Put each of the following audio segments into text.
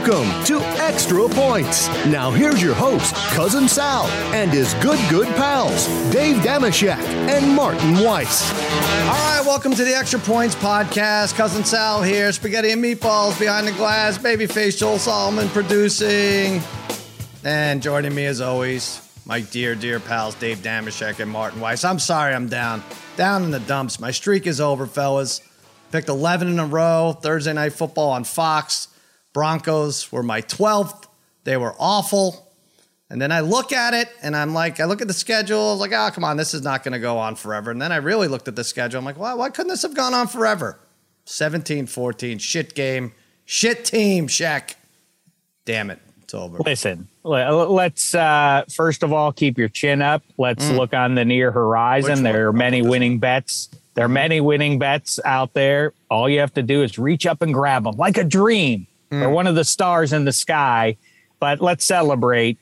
Welcome to Extra Points. Now here's your host, Cousin Sal, and his good, good pals, Dave Dameshek and Martin Weiss. All right, welcome to the Extra Points podcast. Cousin Sal here, spaghetti and meatballs behind the glass, babyface Joel Solomon producing. And joining me as always, my dear, dear pals, Dave Dameshek and Martin Weiss. I'm sorry I'm down. Down in the dumps. My streak is over, fellas. Picked 11 in a row, Thursday night football on Fox. Broncos were my 12th. They were awful. And then I look at it and I'm like, I look at the schedule. I was like, oh, come on, this is not going to go on forever. And then I really looked at the schedule. I'm like, well, why couldn't this have gone on forever? 17 14, shit game, shit team, Shaq. Damn it, it's over. Listen, let's uh, first of all keep your chin up. Let's mm. look on the near horizon. There are many winning bets. There are many winning bets out there. All you have to do is reach up and grab them like a dream mm. or one of the stars in the sky. But let's celebrate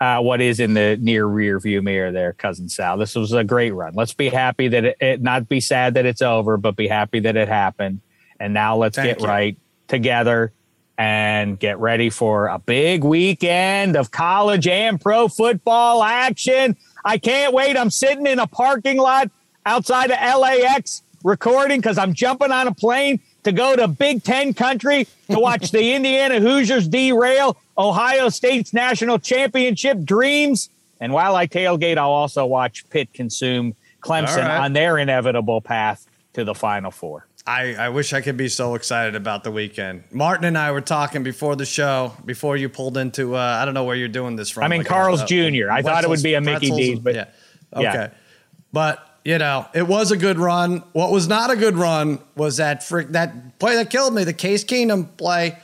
uh, what is in the near rear view mirror there, cousin Sal. This was a great run. Let's be happy that it, it not be sad that it's over, but be happy that it happened. And now let's Thank get you. right together and get ready for a big weekend of college and pro football action. I can't wait. I'm sitting in a parking lot outside of LAX recording because I'm jumping on a plane to go to Big Ten country to watch the Indiana Hoosiers derail Ohio State's national championship dreams. And while I tailgate, I'll also watch Pitt consume Clemson right. on their inevitable path to the Final Four. I, I wish I could be so excited about the weekend. Martin and I were talking before the show, before you pulled into, uh, I don't know where you're doing this from. I mean, like Carl's uh, Jr. I thought it would be a Mickey D, but yeah. Okay. Yeah. But you know, it was a good run. What was not a good run was that frick, that play that killed me, the Case Keenum play.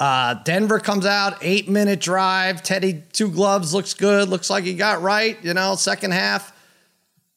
Uh, Denver comes out, eight minute drive. Teddy, two gloves, looks good. Looks like he got right, you know, second half.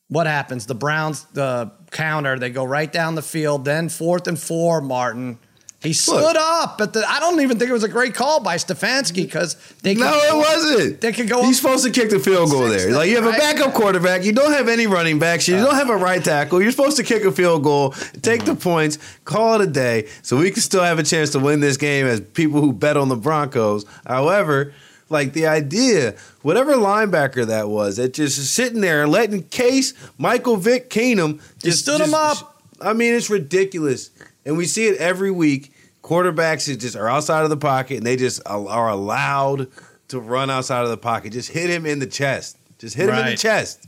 What happens? The Browns, the counter, they go right down the field. Then fourth and four, Martin. He stood Look, up, but I don't even think it was a great call by Stefanski because they could, no, it wasn't. They could go. He's supposed to kick the field goal there. Like you have a backup quarterback, you don't have any running backs, you don't have a right tackle. You're supposed to kick a field goal, take mm-hmm. the points, call it a day, so we can still have a chance to win this game as people who bet on the Broncos. However, like the idea, whatever linebacker that was, that just sitting there and letting Case Michael Vick Keenum just stood just, him up. I mean, it's ridiculous and we see it every week. Quarterbacks just are outside of the pocket, and they just are allowed to run outside of the pocket. Just hit him in the chest. Just hit right. him in the chest.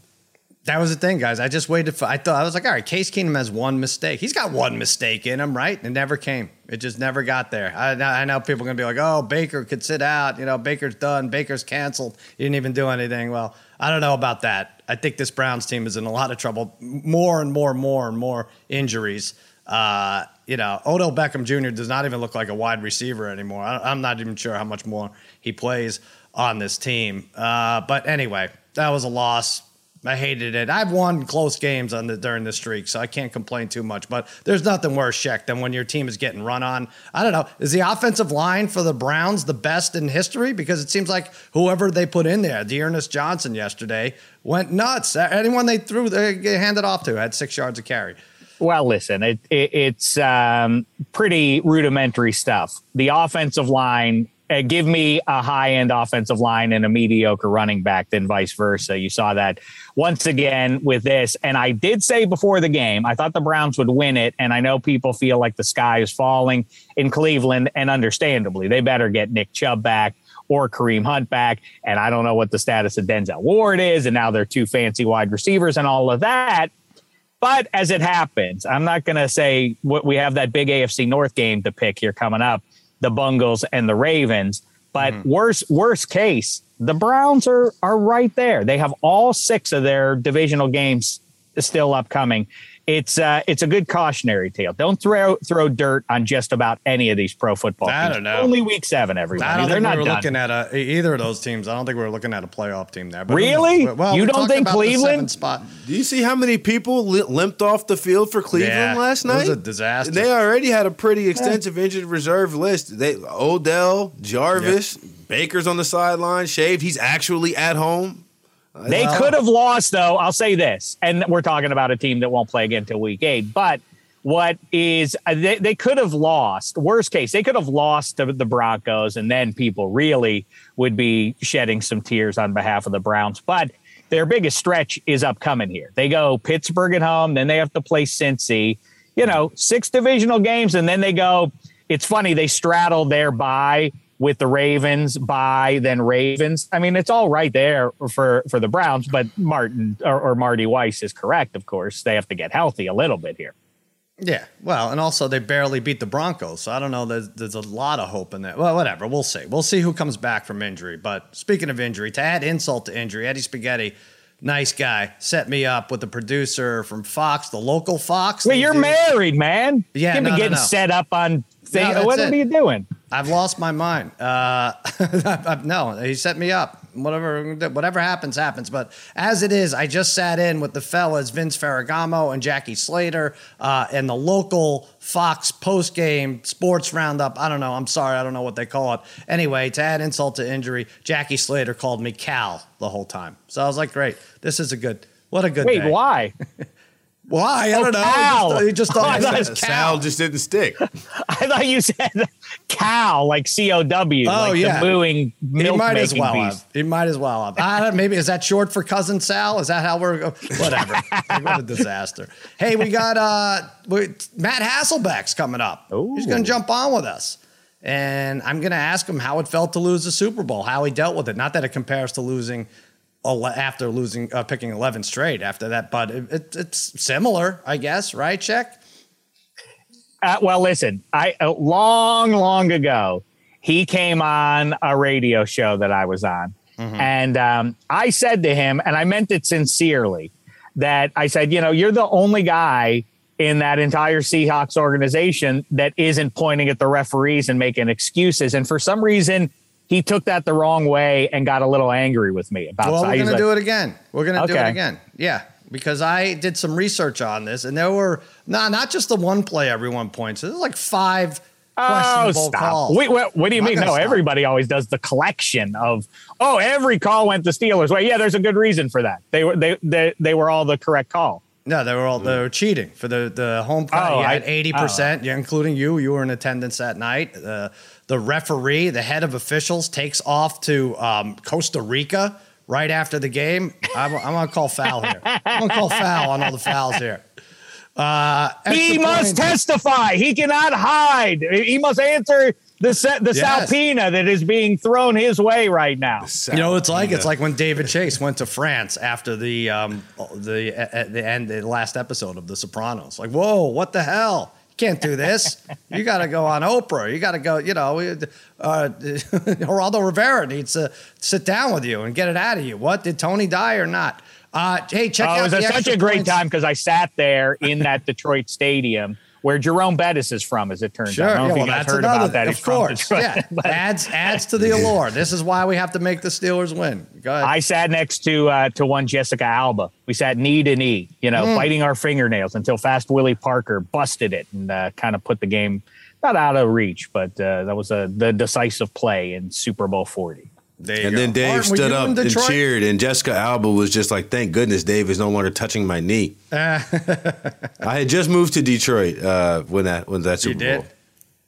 That was the thing, guys. I just waited for. I thought I was like, all right, Case Keenum has one mistake. He's got one mistake in him, right? It never came. It just never got there. I, I know people are gonna be like, oh, Baker could sit out. You know, Baker's done. Baker's canceled. He didn't even do anything. Well, I don't know about that. I think this Browns team is in a lot of trouble. More and more, and more and more injuries. Uh, you know, Odell Beckham Jr. does not even look like a wide receiver anymore. I, am not even sure how much more he plays on this team. Uh, but anyway, that was a loss. I hated it. I've won close games on the, during this streak, so I can't complain too much. But there's nothing worse, Sheck, than when your team is getting run on. I don't know. Is the offensive line for the Browns the best in history? Because it seems like whoever they put in there, D'Ernest Johnson yesterday, went nuts. Anyone they threw, they handed off to had six yards of carry. Well, listen, it, it, it's um, pretty rudimentary stuff. The offensive line, uh, give me a high end offensive line and a mediocre running back, then vice versa. You saw that once again with this. And I did say before the game, I thought the Browns would win it. And I know people feel like the sky is falling in Cleveland, and understandably, they better get Nick Chubb back or Kareem Hunt back. And I don't know what the status of Denzel Ward is. And now they're two fancy wide receivers and all of that. But as it happens, I'm not going to say what we have that big AFC North game to pick here coming up, the Bungles and the Ravens. But mm-hmm. worst worst case, the Browns are are right there. They have all six of their divisional games still upcoming it's uh, it's a good cautionary tale. Don't throw throw dirt on just about any of these pro football. I teams. don't know. Only week seven, everyone. I don't They're think we are looking at a, either of those teams. I don't think we are looking at a playoff team there. But really? Well, you don't think Cleveland? Spot. Do you see how many people limped off the field for Cleveland yeah, last night? It was a disaster. They already had a pretty extensive yeah. injured reserve list. They Odell, Jarvis, yep. Baker's on the sideline, shaved. He's actually at home. They could have lost, though. I'll say this, and we're talking about a team that won't play again until week eight. But what is uh, they, they could have lost worst case they could have lost to the broncos and then people really would be shedding some tears on behalf of the browns but their biggest stretch is upcoming here they go pittsburgh at home then they have to play cincy you know six divisional games and then they go it's funny they straddle their bye with the ravens bye then ravens i mean it's all right there for for the browns but martin or, or marty weiss is correct of course they have to get healthy a little bit here Yeah, well, and also they barely beat the Broncos, so I don't know. There's, there's a lot of hope in that. Well, whatever, we'll see. We'll see who comes back from injury. But speaking of injury, to add insult to injury, Eddie Spaghetti, nice guy, set me up with the producer from Fox, the local Fox. Well, you're do- married, man. Yeah, you no, be no, getting no. set up on things. that's what it. are you doing? I've lost my mind. Uh, no, he set me up. Whatever, whatever happens, happens. But as it is, I just sat in with the fellas Vince Ferragamo and Jackie Slater uh, and the local Fox post game sports roundup. I don't know. I'm sorry, I don't know what they call it. Anyway, to add insult to injury, Jackie Slater called me Cal the whole time. So I was like, great, this is a good. What a good Wait, day. why? Why? I Oh, don't know. Cal. He just, he just Oh, thought I I thought said it Cal. Sal just didn't stick. I thought you said cow, like C O W, Oh, like yeah. the mooing He milk might as well have. He might as well have. I don't, maybe is that short for cousin Sal? Is that how we're? Whatever. what a disaster. Hey, we got uh, we, Matt Hasselbeck's coming up. He's going to jump on with us, and I'm going to ask him how it felt to lose the Super Bowl, how he dealt with it. Not that it compares to losing. After losing, uh, picking 11 straight after that, but it, it, it's similar, I guess, right? Check. Uh, well, listen, I uh, long, long ago, he came on a radio show that I was on, and um, I said to him, and I meant it sincerely, that I said, you know, you're the only guy in that entire Seahawks organization that isn't pointing at the referees and making excuses, and for some reason. He took that the wrong way and got a little angry with me about. Well, so we're going to like, do it again. We're going to do it again. Yeah, because I did some research on this, and there were not not just the one play everyone points. There's like five Oh, questionable stop. calls. Wait, what, what do you I'm mean? No, stop. everybody always does the collection of, oh, every call went the Steelers. Well, yeah, there's a good reason for that. They were they they, they were all the correct call. No, they were all they were cheating for the the home play. Oh, you had eighty percent, yeah, including you. You were in attendance that night. Uh, the referee, the head of officials, takes off to um, Costa Rica right after the game. I'm, I'm gonna call foul here. I'm gonna call foul on all the fouls here. Uh, He must point. testify. He cannot hide. He must answer the se- the Yes. subpoena that is being thrown his way right now. You know, it's like it's like when David Chase went to France after the um the at the end the last episode of The Sopranos. Like, whoa, what the hell? Can't do this. You got to go on Oprah. You got to go. You know, uh, Geraldo Rivera needs to sit down with you and get it out of you. What did Tony die or not? Uh, hey, check Oh, out it was such a great points. time because I sat there in that Detroit stadium where Jerome Bettis is from, as it turns sure. out. I don't yeah, know if well, you guys heard another, about that. Of He's course. From Detroit, yeah. adds adds to the allure. This is why we have to make the Steelers win. Go ahead. I sat next to uh, to one Jessica Alba. We sat knee to knee, you know, mm. biting our fingernails until Fast Willie Parker busted it and uh, kind of put the game not out of reach, but uh, that was a, the decisive play in Super Bowl 40. And go. then Dave Martin, stood up and cheered, and Jessica Alba was just like, "Thank goodness Dave is no longer touching my knee." I had just moved to Detroit uh, when that when that You Super did. Bowl.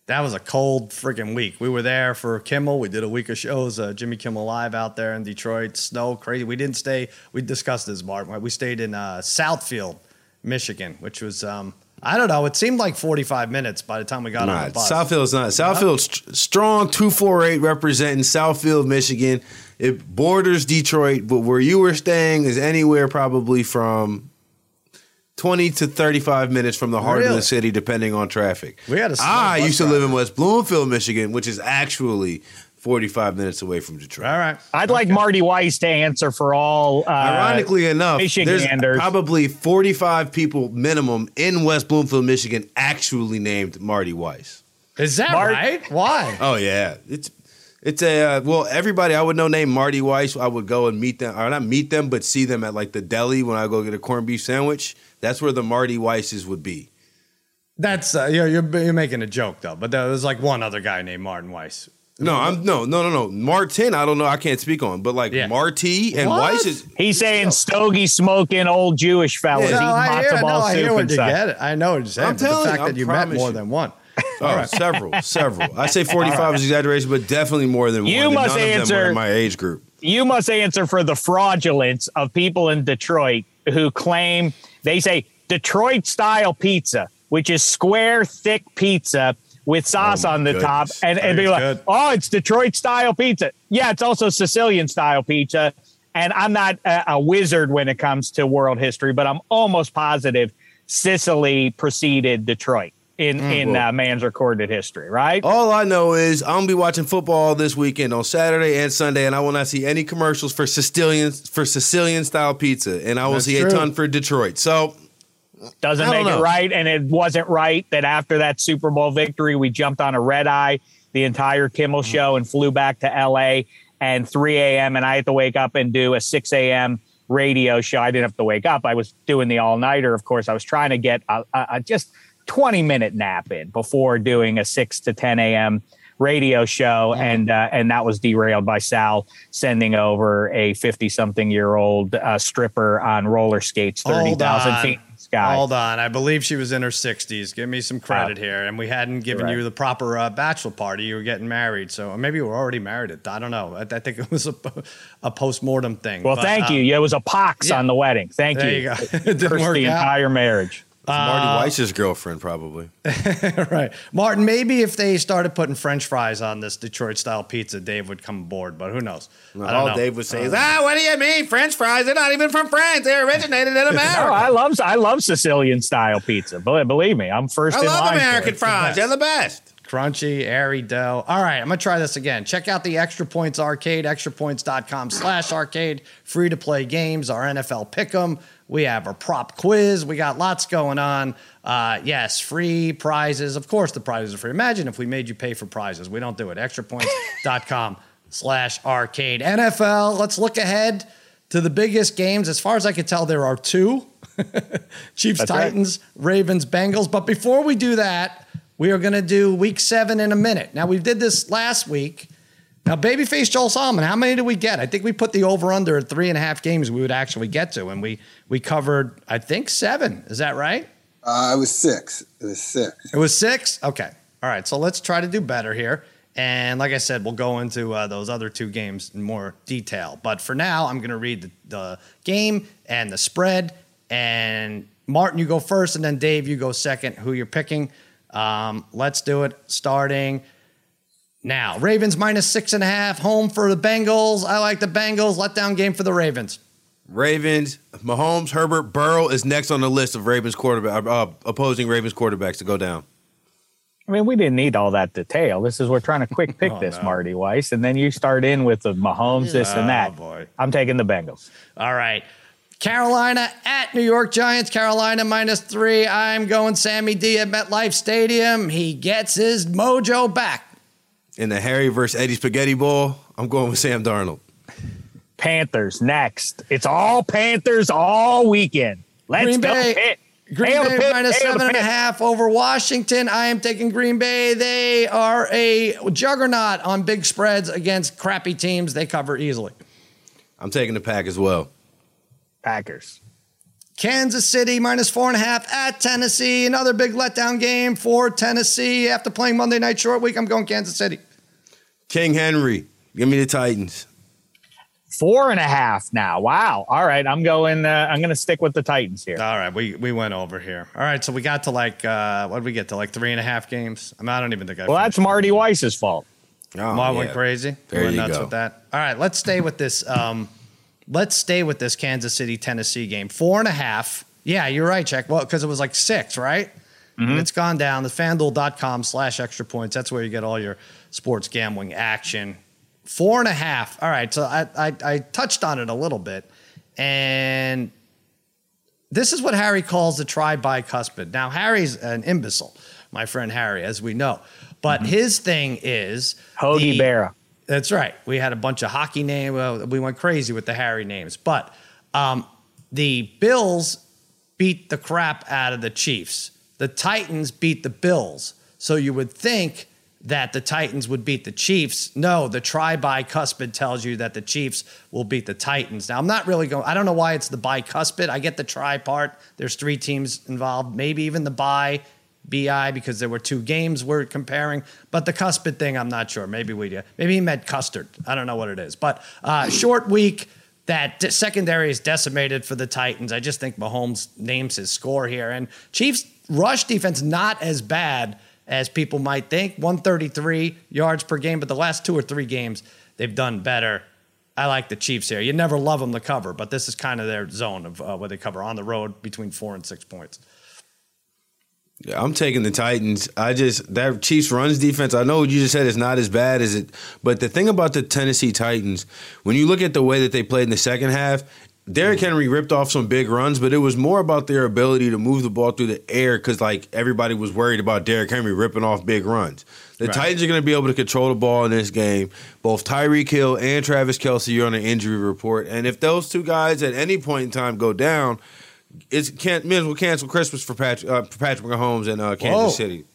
That was a cold freaking week. We were there for Kimmel. We did a week of shows. Uh, Jimmy Kimmel Live out there in Detroit. Snow, crazy. We didn't stay. We discussed this, Martin. We stayed in uh, Southfield, Michigan, which was um, I don't know. It seemed like 45 minutes by the time we got on the bus. Southfield's not. Southfield's st- strong two four eight representing Southfield, Michigan. It borders Detroit, but where you were staying is anywhere probably from twenty to thirty five minutes from the heart of the city, depending on traffic. We had a I used to live in West Bloomfield, Michigan, which is actually forty five minutes away from Detroit. All right. I'd like Marty Weiss to answer for all. Uh, Ironically enough, there's probably 45 people minimum in West Bloomfield, Michigan, actually named Marty Weiss. Is that Mark- right? Why? Oh yeah, it's it's a uh, well everybody I would know named Marty Weiss. I would go and meet them, or not meet them, but see them at like the deli when I go get a corned beef sandwich. That's where the Marty Weisses would be. That's uh, you're, you're you're making a joke though. But there was like one other guy named Martin Weiss. No, I'm no, no, no, no. Martin, I don't know. I can't speak on, but like Yeah. Marty and What? Weiss is. He's saying stogie smoking old Jewish fellas No, eating I matzo hear, no, ball I hear what you get. It. I know what you're saying. I'm but the telling fact you, that I you met more you. than one. Oh, several, several. I say 45 is exaggeration, but definitely more than You one. You must none of them answer- were in my age group. You must answer for the fraudulence of people in Detroit who claim they say Detroit style pizza, which is square, thick pizza with sauce Oh, on the top, and, and be like, good. "Oh, it's Detroit style pizza." Yeah, it's also Sicilian style pizza. And I'm not a, a wizard when it comes to world history, but I'm almost positive Sicily preceded Detroit in Mm. in uh, man's recorded history, right? All I know is I'm gonna be watching football this weekend on Saturday and Sunday, and I will not see any commercials for Sicilian for Sicilian style pizza, and I will That's see true. a ton for Detroit. So doesn't make it right. And it wasn't right that after that Super Bowl victory, we jumped on a red eye the entire Kimmel Mm-hmm. show and flew back to LA and 3 a.m. And I had to wake up and do a 6 a.m. radio show. I didn't have to wake up. I was doing the all nighter. Of course, I was trying to get a, a, a just 20 minute nap in before doing a 6 to 10 a.m. radio show. And, uh, and that was derailed by Sal sending over a 50 something year old uh, stripper on roller skates, 30,000 feet sky. Hold on. I believe she was in her 60s. Give me some credit Oh. here. And we hadn't given Right. you the proper uh, bachelor party. You were getting married. So maybe you were already married. At I don't know. I, I think it was a, a post mortem thing. Well, But, thank uh, you. Yeah, it was a pox yeah. on the wedding. Thank There you. you go. It It didn't cursed work the out. entire marriage. Marty Weiss's girlfriend, probably. right. Martin, maybe if they started putting French fries on this Detroit style pizza, Dave would come aboard, but who knows? I don't All know. Dave would say is, Uh, "Ah, what do you mean? French fries? They're not even from France. They originated in America. No. I love I love Sicilian style pizza. Believe, believe me, I'm first I in love American fries. They're the best." crunchy, airy dough. All right, I'm gonna try this again. Check out the Extra Points Arcade, extrapoints.com slash arcade. Free to play games, our NFL pick'em. We have our prop quiz. We got lots going on. Uh, yes, free prizes. Of course, the prizes are free. Imagine if we made you pay for prizes. We don't do it. Extrapoints.com slash arcade. NFL, let's look ahead to the biggest games. As far as I can tell, there are two. Chiefs, That's right. Titans, Ravens, Bengals. But before we do that, we are going to do week seven in a minute. Now, we did this last week. Now, babyface Joel Solomon, how many did we get? I think we put the over under at three and a half games we would actually get to, and we we covered, I think, seven. Is that right? Uh, it was six. It was six. It was six? Okay. All right. So let's try to do better here. And like I said, we'll go into uh, those other two games in more detail. But for now, I'm going to read the, the game and the spread. And Martin, you go first. And then Dave, you go second. Who you're picking. Um, let's do it starting now. Ravens minus six and a half. Home for the Bengals. I like the Bengals. Letdown game for the Ravens. Ravens, Mahomes, Herbert, Burrow is next on the list of Ravens quarterback, uh, opposing Ravens quarterbacks to go down. I mean, we didn't need all that detail. This is we're trying to quick pick Oh, this, no. Marty Weiss, and then you start in with the Mahomes, this and that. Oh, boy. I'm taking the Bengals. All right. Carolina at New York Giants. Carolina minus three. I'm going Sammy D at MetLife Stadium. He gets his mojo back. In the Harry versus Eddie Spaghetti Bowl, I'm going with Sam Darnold. Panthers next. It's all Panthers all weekend. Let's Green go Bay- Pitt. Green Hail Bay Pitt, minus hail the seven and a Pitt. half over Washington. I am taking Green Bay. They are a juggernaut on big spreads against crappy teams. They cover easily. I'm taking the pack as well. Packers. Kansas City minus four and a half at Tennessee. Another big letdown game for Tennessee after playing Monday night short week. I'm going Kansas City. King Henry, give me the Titans. Four and a half now. Wow. All right. I'm going, uh, I'm going to stick with the Titans here. All right, we we went over here. All right, so we got to like uh what did we get to like three and a half games? I mean, I don't even think I. Well, that's finished. Marty Weiss's fault. Oh, I went yeah. crazy. There went you nuts go. with that. All right, let's stay with this. Um, let's stay with this Kansas City Tennessee game. Four and a half. Yeah, you're right, Check. Well, because it was like six, right? Mm-hmm. And it's gone down. The fanduel.com slash extra points. That's where you get all your sports gambling action. Four and a half. All right. So I, I, I touched on it a little bit. And this is what Harry calls the try bicuspid. Now, Harry's an imbecile, my friend Harry, as we know. But his thing is Hoagie Berra. that's right. We had a bunch of hockey names. Well, we went crazy with the Harry names. But um, the Bills beat the crap out of the Chiefs. The Titans beat the Bills. So you would think that the Titans would beat the Chiefs. No, the try bicuspid tells you that the Chiefs will beat the Titans. Now, I'm not really going, I don't know why it's the bicuspid. I get the try part. There's three teams involved, maybe even the bi, BI, because there were two games we're comparing. But the cuspid thing, I'm not sure. Maybe we do. Maybe he meant custard. I don't know what it is. But uh, short week. That secondary is decimated for the Titans. I just think Mahomes names his score here. And Chiefs rush defense not as bad as people might think 133 yards per game, but the last two or three games, they've done better. I like the Chiefs here. You never love them to cover, but this is kind of their zone of uh, where they cover on the road between four and six points. Yeah, I'm taking the Titans. I just that Chiefs runs defense. I know what you just said is not as bad as it, but the thing about the Tennessee Titans, when you look at the way that they played in the second half, Derrick Henry ripped off some big runs, but it was more about their ability to move the ball through the air because like everybody was worried about Derrick Henry ripping off big runs. The right. Titans are going to be able to control the ball in this game. Both Tyreek Hill and Travis Kelce are on an injury report, and if those two guys at any point in time go down, it's can't as well cancel Christmas for Patrick uh, for Patrick Mahomes in uh, Kansas Whoa. City.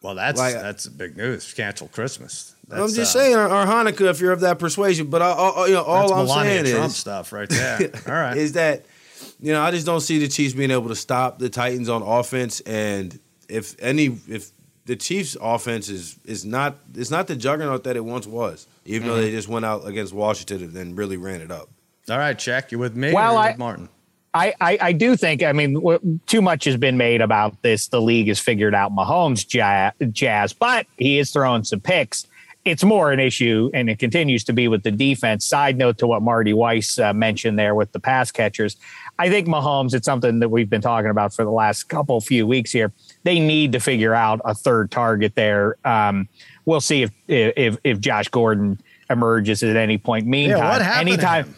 Well, that's like, that's big news. Cancel Christmas. That's, I'm just uh, saying, or, Hanukkah, if you're of that persuasion. But I, I, you know, all I'm Melania saying Trump is stuff right there. all right, is that you know I just don't see the Chiefs being able to stop the Titans on offense, and if any, if the Chiefs' offense is is not it's not the juggernaut that it once was, even mm-hmm. though they just went out against Washington and then really ran it up. All right, check you with me. Well, I, Martin. I, I, I, do think, I mean, too much has been made about this. The league has figured out Mahomes jazz, but he is throwing some picks. It's more an issue, and it continues to be with the defense. Side note to what Marty Weiss uh, mentioned there with the pass catchers. I think Mahomes, it's something that we've been talking about for the last couple few weeks here. They need to figure out a third target there. Um, we'll see if, if, if Josh Gordon emerges at any point. Meantime, yeah, what happened anytime,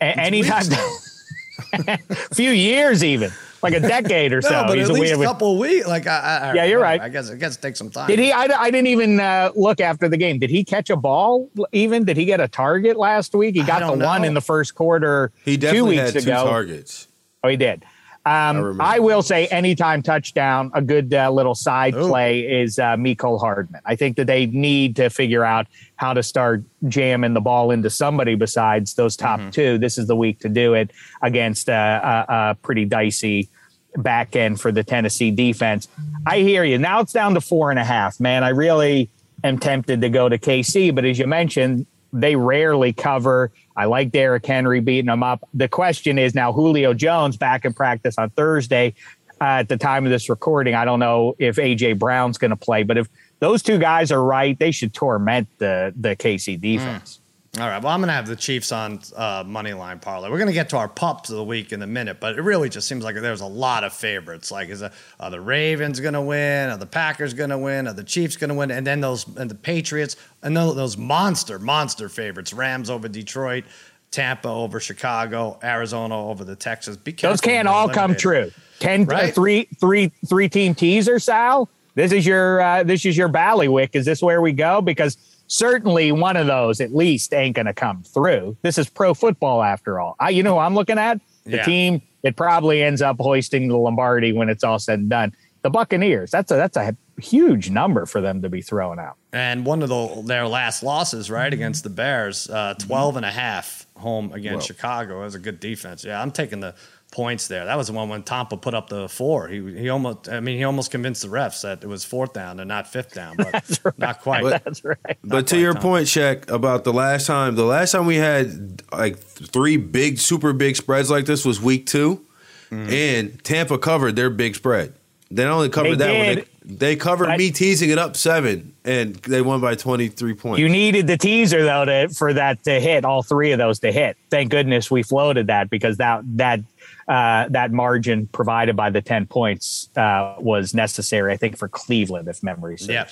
anytime. few years even like a decade or so. no, but He's at least a couple weeks. Like, I, I, yeah, you're right. I guess it gets to take some time. Did he? I, I didn't even uh, look after the game. Did he catch a ball? Even did he get a target last week? He got the know. one in the first quarter. He definitely two weeks had ago. two targets. Oh, he did. Um, I, I, will say, anytime touchdown, a good uh, little side Ooh. play is uh, Mecole Hardman. I think that they need to figure out how to start jamming the ball into somebody besides those top mm-hmm. two. This is the week to do it against uh, a, a pretty dicey back end for the Tennessee defense. I hear you. Now it's down to four and a half. Man, I really am tempted to go to KC, but as you mentioned, they rarely cover. I like Derrick Henry beating them up. The question is now Julio Jones back in practice on Thursday. Uh, at the time of this recording, I don't know if AJ Brown's going to play, but if those two guys are right, they should torment the the KC defense. Mm. All right. Well, I'm going to have the Chiefs on uh, money line parlay. We're going to get to our pups of the week in a minute, but it really just seems like there's a lot of favorites. Like, is a, are the Ravens going to win? Are the Packers going to win? Are the Chiefs going to win? And then those and the Patriots and those monster monster favorites: Rams over Detroit, Tampa over Chicago, Arizona over the Texas. Be those can't all come true. Ten, right? three, three, three team teaser, Sal. This is your uh, this is your ballywick. Is this where we go? Because certainly one of those at least ain't going to come through. This is pro football after all. I, you know, I'm looking at the yeah. team that probably ends up hoisting the Lombardi when it's all said and done. The Buccaneers. That's a that's a huge number for them to be throwing out. And one of the, their last losses, right, against the Bears, uh, 12 and a half home against Whoa. Chicago. It was a good defense. Yeah, I'm taking the points there. That was the one when Tampa put up the four. He he almost I mean he almost convinced the refs that it was fourth down and not fifth down, but right. not quite. But, That's right. Not but to your Tampa. point, Shaq, about the last time, the last time we had like three big, super big spreads like this was week 2 mm-hmm. and Tampa covered their big spread. They not only covered they that did. one, they, they covered but me teasing it up seven, and they won by twenty three points. You needed the teaser though to for that to hit all three of those to hit. Thank goodness we floated that because that that uh, that margin provided by the 10 points uh, was necessary, I think, for Cleveland, if memory serves. Yep.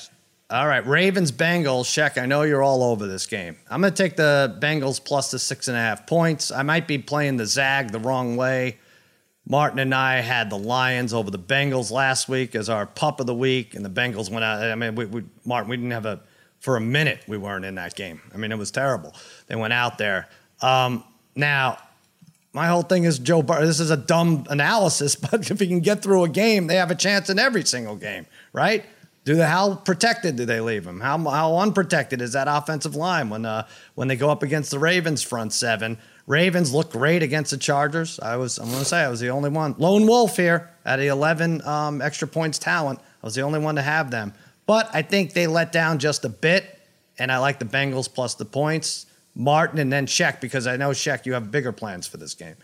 All right, Ravens Bengals. Sheck, I know you're all over this game. I'm going to take the Bengals plus the six and a half points. I might be playing the Zag the wrong way. Martin and I had the Lions over the Bengals last week as our pup of the week, and the Bengals went out. I mean, we, we, Martin, we didn't have a for a minute. We weren't in that game. I mean, it was terrible. They went out there. Um, now my whole thing is Joe Burrow. This is a dumb analysis, but if he can get through a game, they have a chance in every single game, right? Do they, how protected do they leave him? How how unprotected is that offensive line when uh when they go up against the Ravens front seven? Ravens look great against the Chargers. I was I'm going to say I was the only one lone wolf here at the 11 um, extra points talent. I was the only one to have them, but I think they let down just a bit, and I like the Bengals plus the points. Martin and then Sheck because I know Sheck you have bigger plans for this game.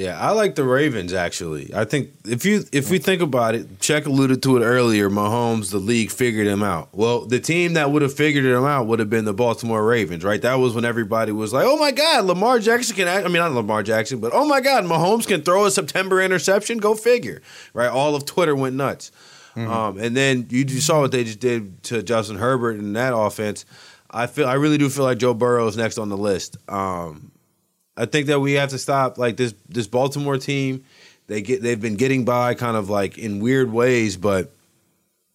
Yeah, I like the Ravens actually. I think if you if we think about it, Check alluded to it earlier. Mahomes, the league figured him out. Well, the team that would have figured him out would have been the Baltimore Ravens, right? That was when everybody was like, "Oh my God, Lamar Jackson can." Act, I mean, not Lamar Jackson, but oh my God, Mahomes can throw a September interception. Go figure, right? All of Twitter went nuts. Um, and then you, you saw what they just did to Justin Herbert in that offense. I feel I really do feel like Joe Burrow is next on the list. Um, I think that we have to stop like this this Baltimore team. They get they've been getting by kind of like in weird ways, but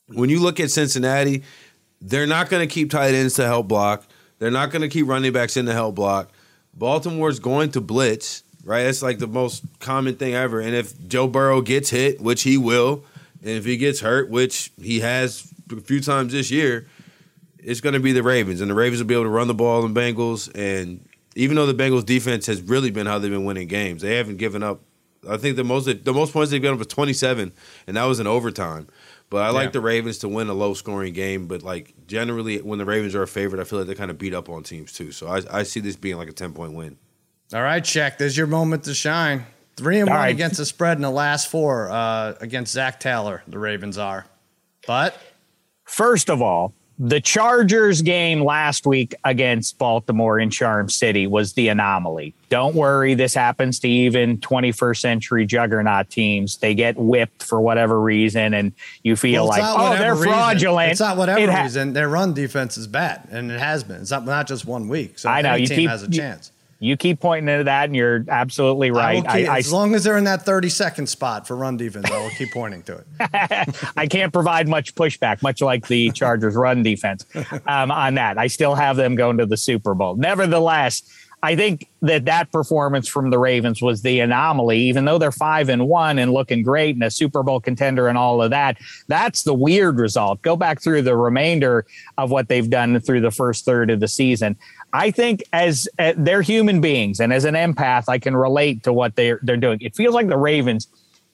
when you look at Cincinnati, they're not going to keep tight ends to help block. They're not going to keep running backs in to help block. Baltimore's going to blitz, right? That's like the most common thing ever. And if Joe Burrow gets hit, which he will, and if he gets hurt, which he has a few times this year, it's going to be the Ravens, and the Ravens will be able to run the ball on Bengals. And even though the Bengals defense has really been how they've been winning games, they haven't given up. I think the most the most points they've given up was twenty seven, and that was in overtime. But I like Yeah. the Ravens to win a low scoring game. But like generally, when the Ravens are a favorite, I feel like they kind of beat up on teams too. So I, I see this being like a ten point win. All right, check. there's your moment to shine. Three and All one right. against the spread in the last four uh, against Zac Taylor. The Ravens are, but First of all, the Chargers game last week against Baltimore in Charm City was the anomaly. Don't worry, this happens to even 21st century juggernaut teams. They get whipped for whatever reason, and you feel Well, like, oh, they're reason. fraudulent. It's not whatever It ha- reason. Their run defense is bad, and it has been. It's not, not just one week. So I know, any you team keep- has a chance. You keep pointing to that, and you're absolutely I right. keep- I, I, as long as they're in that 30 second spot for run defense, I will keep pointing to it. I can't provide much pushback, much like the Chargers run defense um, on that. I still have them going to the Super Bowl. Nevertheless, I think that that performance from the Ravens was the anomaly, even though they're five and one and looking great and a Super Bowl contender and all of that. That's the weird result. Go back through the remainder of what they've done through the first third of the season. I think as uh, they're human beings and as an empath, I can relate to what they're they're doing. It feels like the Ravens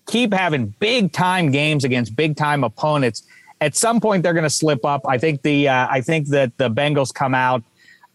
keep having big time games against big time opponents. At some point, they're going to slip up. I think the uh, I think that the Bengals come out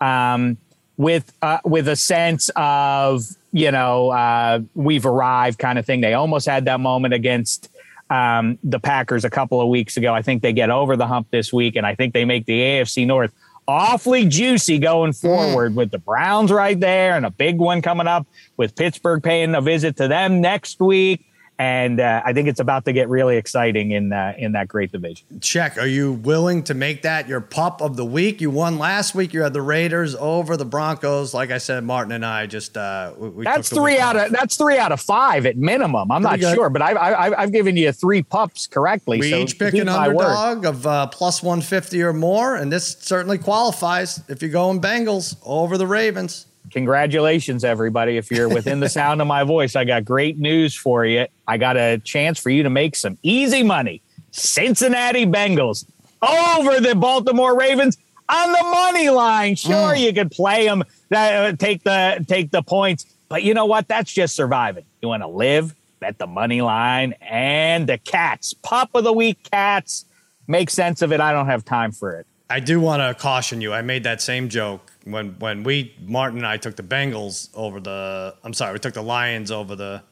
um, with uh, with a sense of you know uh, we've arrived kind of thing. They almost had that moment against um, the Packers a couple of weeks ago. I think they get over the hump this week, and I think they make the AFC North awfully juicy going mm. forward with the Browns right there and a big one coming up with Pittsburgh paying a visit to them next week. And uh, I think it's about to get really exciting in uh, in that great division. Check. Are you willing to make that your pup of the week? You won last week. You had the Raiders over the Broncos. Like I said, Martin and I just uh, we, That's three out off. of that's three out of five at minimum. I'm Pretty not good. sure, but I've, I've I've given you three pups correctly. We so each pick an word. underdog of uh, plus 150 or more, and this certainly qualifies if you're going Bengals over the Ravens. Congratulations, everybody! If you're within the sound of my voice, I got great news for you. I got a chance for you to make some easy money. Cincinnati Bengals over the Baltimore Ravens on the money line. Sure, Mm. you could play them, uh, take the take the points, but you know what? That's just surviving. You want to live, bet the money line and the cats. pop of the week, cats. Make sense of it. I don't have time for it. I do want to caution you. I made that same joke when when we Martin and I took the Bengals over the. I'm sorry, we took the Lions over the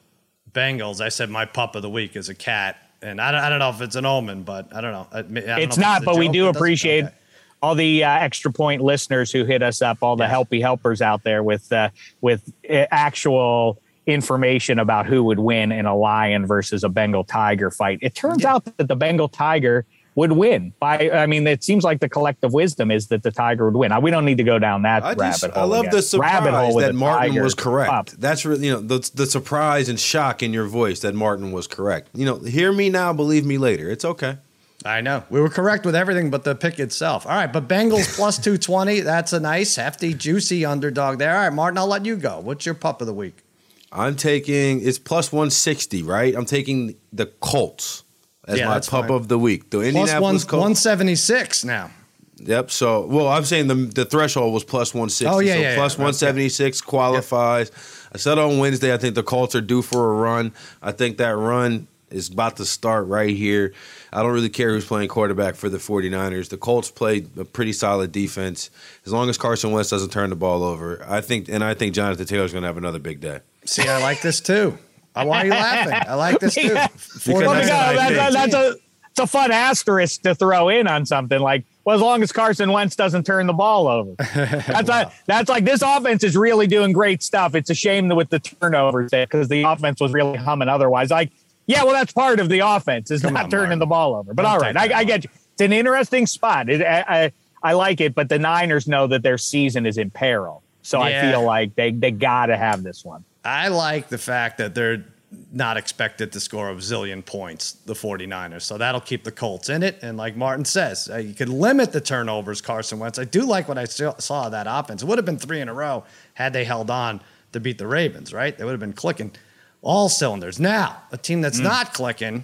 Bengals. I said my pup of the week is a cat, and I don't, I don't know if it's an omen, but I don't know. I- I don't it's if not, a but we do appreciate okay. all the uh, extra point listeners who hit us up, all the Yes. helpy helpers out there with uh, with uh, actual information about who would win in a lion versus a Bengal tiger fight. It turns Yeah. out that the Bengal tiger would win. By I mean, it seems like the collective wisdom is that the tiger would win. Now, we don't need to go down that I rabbit just hole. I love again. the surprise Rabbit hole that Martin was correct. up. That's really you know the the surprise and shock in your voice that Martin was correct. You know, hear me now, believe me later. It's okay. I know. We were correct with everything but the pick itself. All right, but Bengals plus 220. That's a nice, hefty, juicy underdog there. All right, Martin, I'll let you go. What's your pup of the week? I'm taking it's plus 160, right? I'm taking the Colts as Yeah, my that's pup fine. of the week. The Plus one, Indianapolis Colts. 176 now. Yep. So, well, I'm saying the the threshold was plus 160. Oh, yeah, so yeah, yeah. plus Right, 176 qualifies. I said on Wednesday, I think the Colts are due for a run. I think that run is about to start right here. I don't really care who's playing quarterback for the 49ers. The Colts played a pretty solid defense. As long as Carson Wentz doesn't turn the ball over, I think, and I think Jonathan Taylor's going to have another big day. See, I like this too. Why are you laughing? I like this too. Yeah. Well, Well, that's because what I that- that's a it's a fun asterisk to throw in on something like. Well, as long as Carson Wentz doesn't turn the ball over, that's a, that's like this offense is really doing great stuff. It's a shame with the turnovers because the offense was really humming otherwise. Like, yeah, well, that's part of the offense is Come not on, turning Martin. the ball over. But Don't all take right, that I, I get you. It's an interesting spot. It, I, I I like it, but the Niners know that their season is in peril, so I feel like they they got to have this one. I like the fact that they're not expected to score a zillion points, the 49ers. So that'll keep the Colts in it. And like Martin says, uh, you could limit the turnovers, Carson Wentz. I do like what I saw saw of that offense. It would have been three in a row had they held on to beat the Ravens, right? They would have been clicking all cylinders. Now, a team that's not clicking,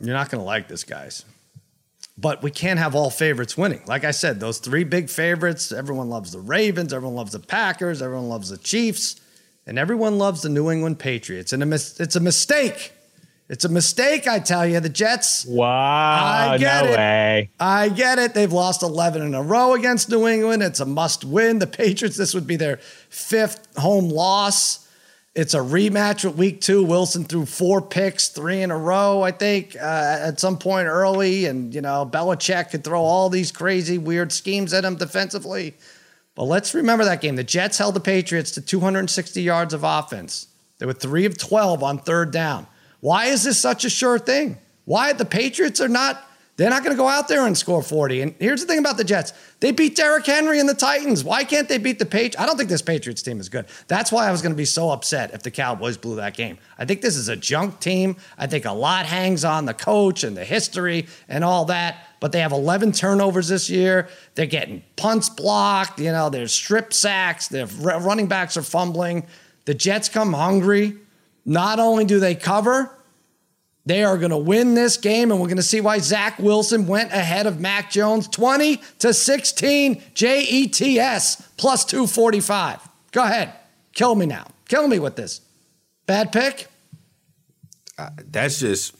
you're not going to like this, guys. But we can't have all favorites winning. Like I said, those three big favorites, everyone loves the Ravens, everyone loves the Packers, everyone loves the Chiefs, and everyone loves the New England Patriots. And it's a mistake. It's a mistake, I tell you. The Jets, Wow, I get no it. way. I get it. They've lost 11 in a row against New England. It's a must win. The Patriots, this would be their fifth home loss. It's a rematch with week two. Wilson threw four picks, three in a row, I think, uh, at some point early. And, you know, Belichick could throw all these crazy, weird schemes at him defensively. But let's remember that game. The Jets held the Patriots to 260 yards of offense. They were three of 12 on third down. Why is this such a sure thing? Why the Patriots are not, they're not going to go out there and score 40. And here's the thing about the Jets they beat Derrick Henry and the Titans. Why can't they beat the Patriots? I don't think this Patriots team is good. That's why I was going to be so upset if the Cowboys blew that game. I think this is a junk team. I think a lot hangs on the coach and the history and all that. But they have 11 turnovers this year. They're getting punts blocked. You know, there's strip sacks. Their running backs are fumbling. The Jets come hungry. Not only do they cover, they are going to win this game, and we're going to see why Zach Wilson went ahead of Mac Jones 20 to 16 JETS plus 245. Go ahead. Kill me now. Kill me with this. Bad pick? Uh, that's just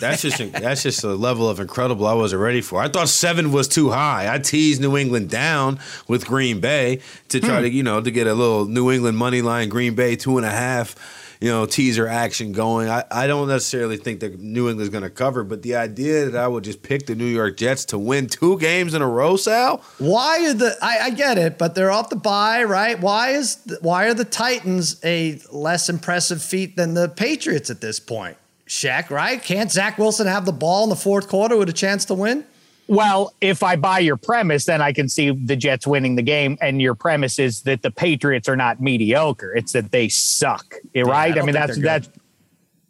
that's just that's just a level of incredible I wasn't ready for. I thought seven was too high. I teased New England down with Green Bay to try hmm. to you know to get a little New England money line Green Bay two and a half. You know, teaser action going. I, I don't necessarily think that New England's going to cover, but the idea that I would just pick the New York Jets to win two games in a row, Sal, Why are the I, I get it, but they're off the bye, right? Why is why are the Titans a less impressive feat than the Patriots at this point? Shaq, right? Can't Zach Wilson have the ball in the fourth quarter with a chance to win? Well, if I buy your premise, then I can see the Jets winning the game. And your premise is that the Patriots are not mediocre; it's that they suck, right? don't I, mean, think that's that's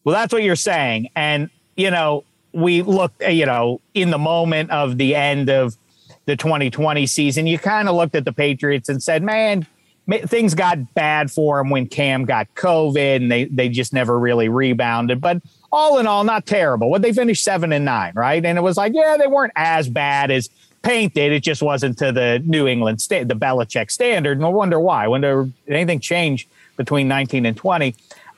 well, that's what you're saying. And you know, we look, you know, in the moment of the end of the 2020 season, you kind of looked at the Patriots and said, "Man, things got bad for them when Cam got COVID, and they they just never really rebounded." But all in all, not terrible. What they finished seven and nine, right? And it was like, yeah, they weren't as bad as painted. It just wasn't to the New England state, the Belichick standard. No wonder why. When did anything change between 19 and 20.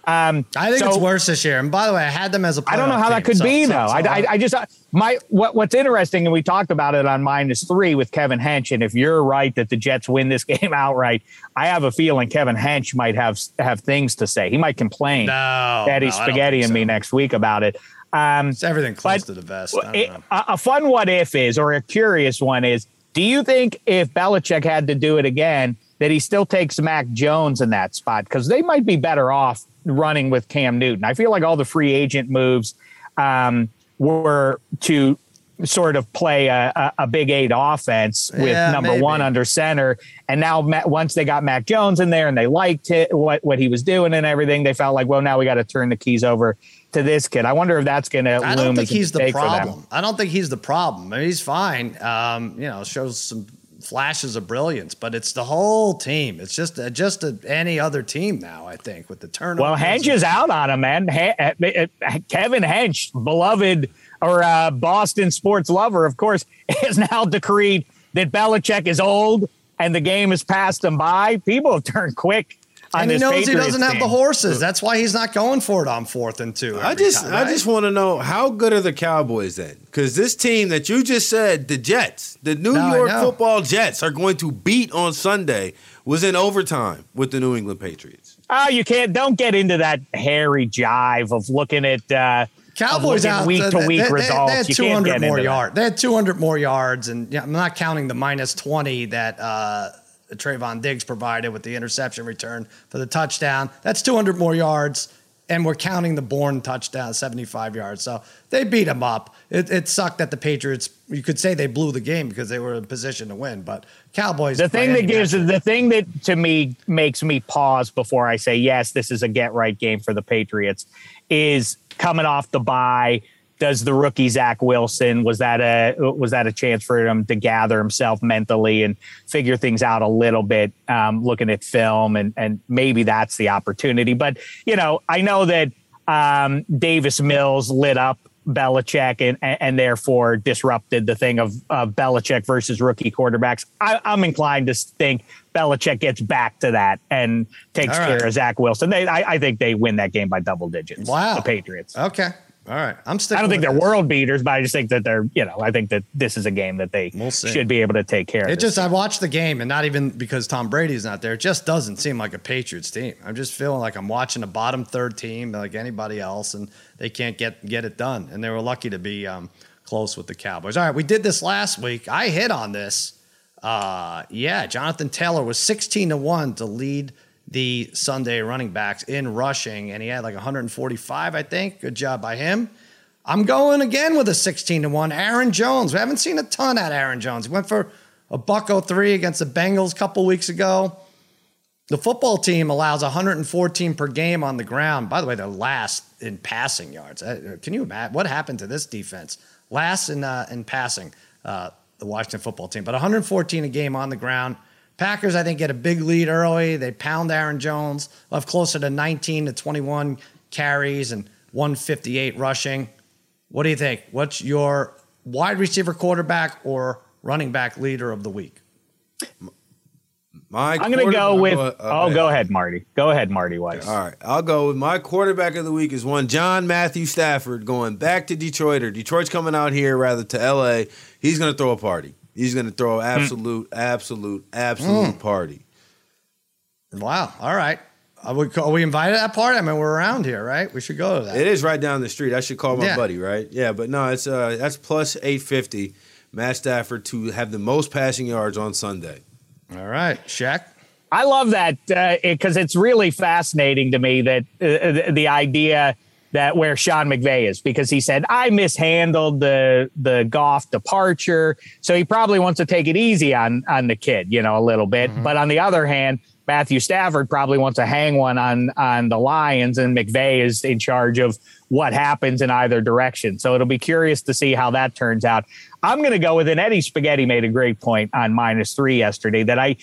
Um, I think so- it's worse this year. And by the way, I had them as a I don't know how that could so- be so- though. I, I, I just my what what's interesting, and we talked about it on minus three with Kevin Hench. And if you're right that the Jets win this game outright, I have a feeling Kevin Hench might have have things to say. He might complain, No, Daddy no, Spaghetti and me next week about it. Um, It's everything close to the vest. It- a, a fun what if is, or a curious one is, do you think if Belichick had to do it again, that he still takes Mac Jones in that spot? Because they might be better off running with Cam Newton. I feel like all the free agent moves um, were to sort of play a, a, big eight offense with Yeah, number maybe. one under center. And now Ma- once they got Mac Jones in there and they liked it, what, what he was doing and everything, they felt like, well, now we got to turn the keys over to this kid. I wonder if that's going to I don't think he's the mistake for them. problem. I don't think he's the problem. I mean, he's fine. Um, you know, shows some flashes of brilliance, but it's the whole team. It's just uh, just a, any other team now. I think with the turnovers. Well, Hench is out on him, man. uh, uh, Kevin Hench, beloved or uh, Boston sports lover, of course, has now decreed that Belichick is old and the game has passed him by. People have turned quick and he knows Patriots he doesn't have the horses. That's why he's not going for it on fourth and two. I just, time, right? I just want to know how good are the Cowboys then? Because this team that you just said, the Jets, the New no, York Football Jets, are going to beat on Sunday, was in overtime with the New England Patriots. Oh, you can't. Don't get into that hairy jive of looking at. Uh, Cowboys out week to week they, results. They, had 200 more yards. They had 200 more yards, and yeah, I'm not counting the minus 20 that uh, Trevon Diggs provided with the interception return for the touchdown. That's 200 more yards, and we're counting the Bourne touchdown, 75 yards. So they beat him up. It, it, sucked that the Patriots. You could say they blew the game because they were in position to win, but Cowboys. The thing that gives measure. the thing that to me makes me pause before I say yes, this is a get right game for the Patriots is coming off the bye does the rookie Zach Wilson was that a was that a chance for him to gather himself mentally and figure things out a little bit, um, looking at film and and maybe that's the opportunity. But you know, I know that um, Davis Mills lit up Belichick and, and, therefore disrupted the thing of, of Belichick versus rookie quarterbacks. I, am inclined to think Belichick gets back to that and takes right. care of Zach Wilson. They, I, I think they win that game by double digits. Wow, the Patriots. Okay. All right, I'm sticking. I don't think they're this. world beaters, but I just think that they're, you know, I think that this is a game that they we'll should be able to take care of. It just, I watched the game, and not even because Tom Brady's not there. It just doesn't seem like a Patriots team. I'm just feeling like I'm watching a bottom third team, like anybody else, and they can't get get it done. And they were lucky to be um, close with the Cowboys. All right, we did this last week. I hit on this. Uh, yeah, Jonathan Taylor was 16 to one to lead the Sunday running backs in rushing, and he had like 145, I think. Good job by him. I'm going again with a 16 to 1. Aaron Jones. We haven't seen a ton at Aaron Jones. He went for a buck 03 against the Bengals a couple weeks ago. The football team allows 114 per game on the ground. By the way, they're last in passing yards. Uh, can you imagine what happened to this defense? Last in uh, in passing, uh, the Washington football team, but 114 a game on the ground. Packers, I think, get a big lead early. They pound Aaron Jones, have closer to 19 to 21 carries and 158 rushing. What do you think? What's your wide receiver quarterback or running back leader of the week? My I'm going to go with. Uh, oh, go ahead, Marty. Go ahead, Marty Weiss. All right, I'll go with my quarterback of the week is one John Matthew Stafford going back to Detroit or Detroit's coming out here rather to L.A. He's going to throw a party. He's going to throw absolute, mm. absolute, absolute mm. party. Wow. All right. Are we, are we invited to that party? I mean, we're around here, right? We should go to that. It is right down the street. I should call my yeah. buddy, right? Yeah, but no, it's uh that's plus eight fifty. Matt Stafford to have the most passing yards on Sunday. All right, Shaq. I love that because uh, it, it's really fascinating to me that uh, the idea that where Sean McVay is because he said I mishandled the the Goff departure, so he probably wants to take it easy on on the kid, you know, a little bit. Mm-hmm. But on the other hand, Matthew Stafford probably wants to hang one on on the Lions, and McVay is in charge of what happens in either direction. So it'll be curious to see how that turns out. I'm going to go with an Eddie Spaghetti made a great point on minus three yesterday that I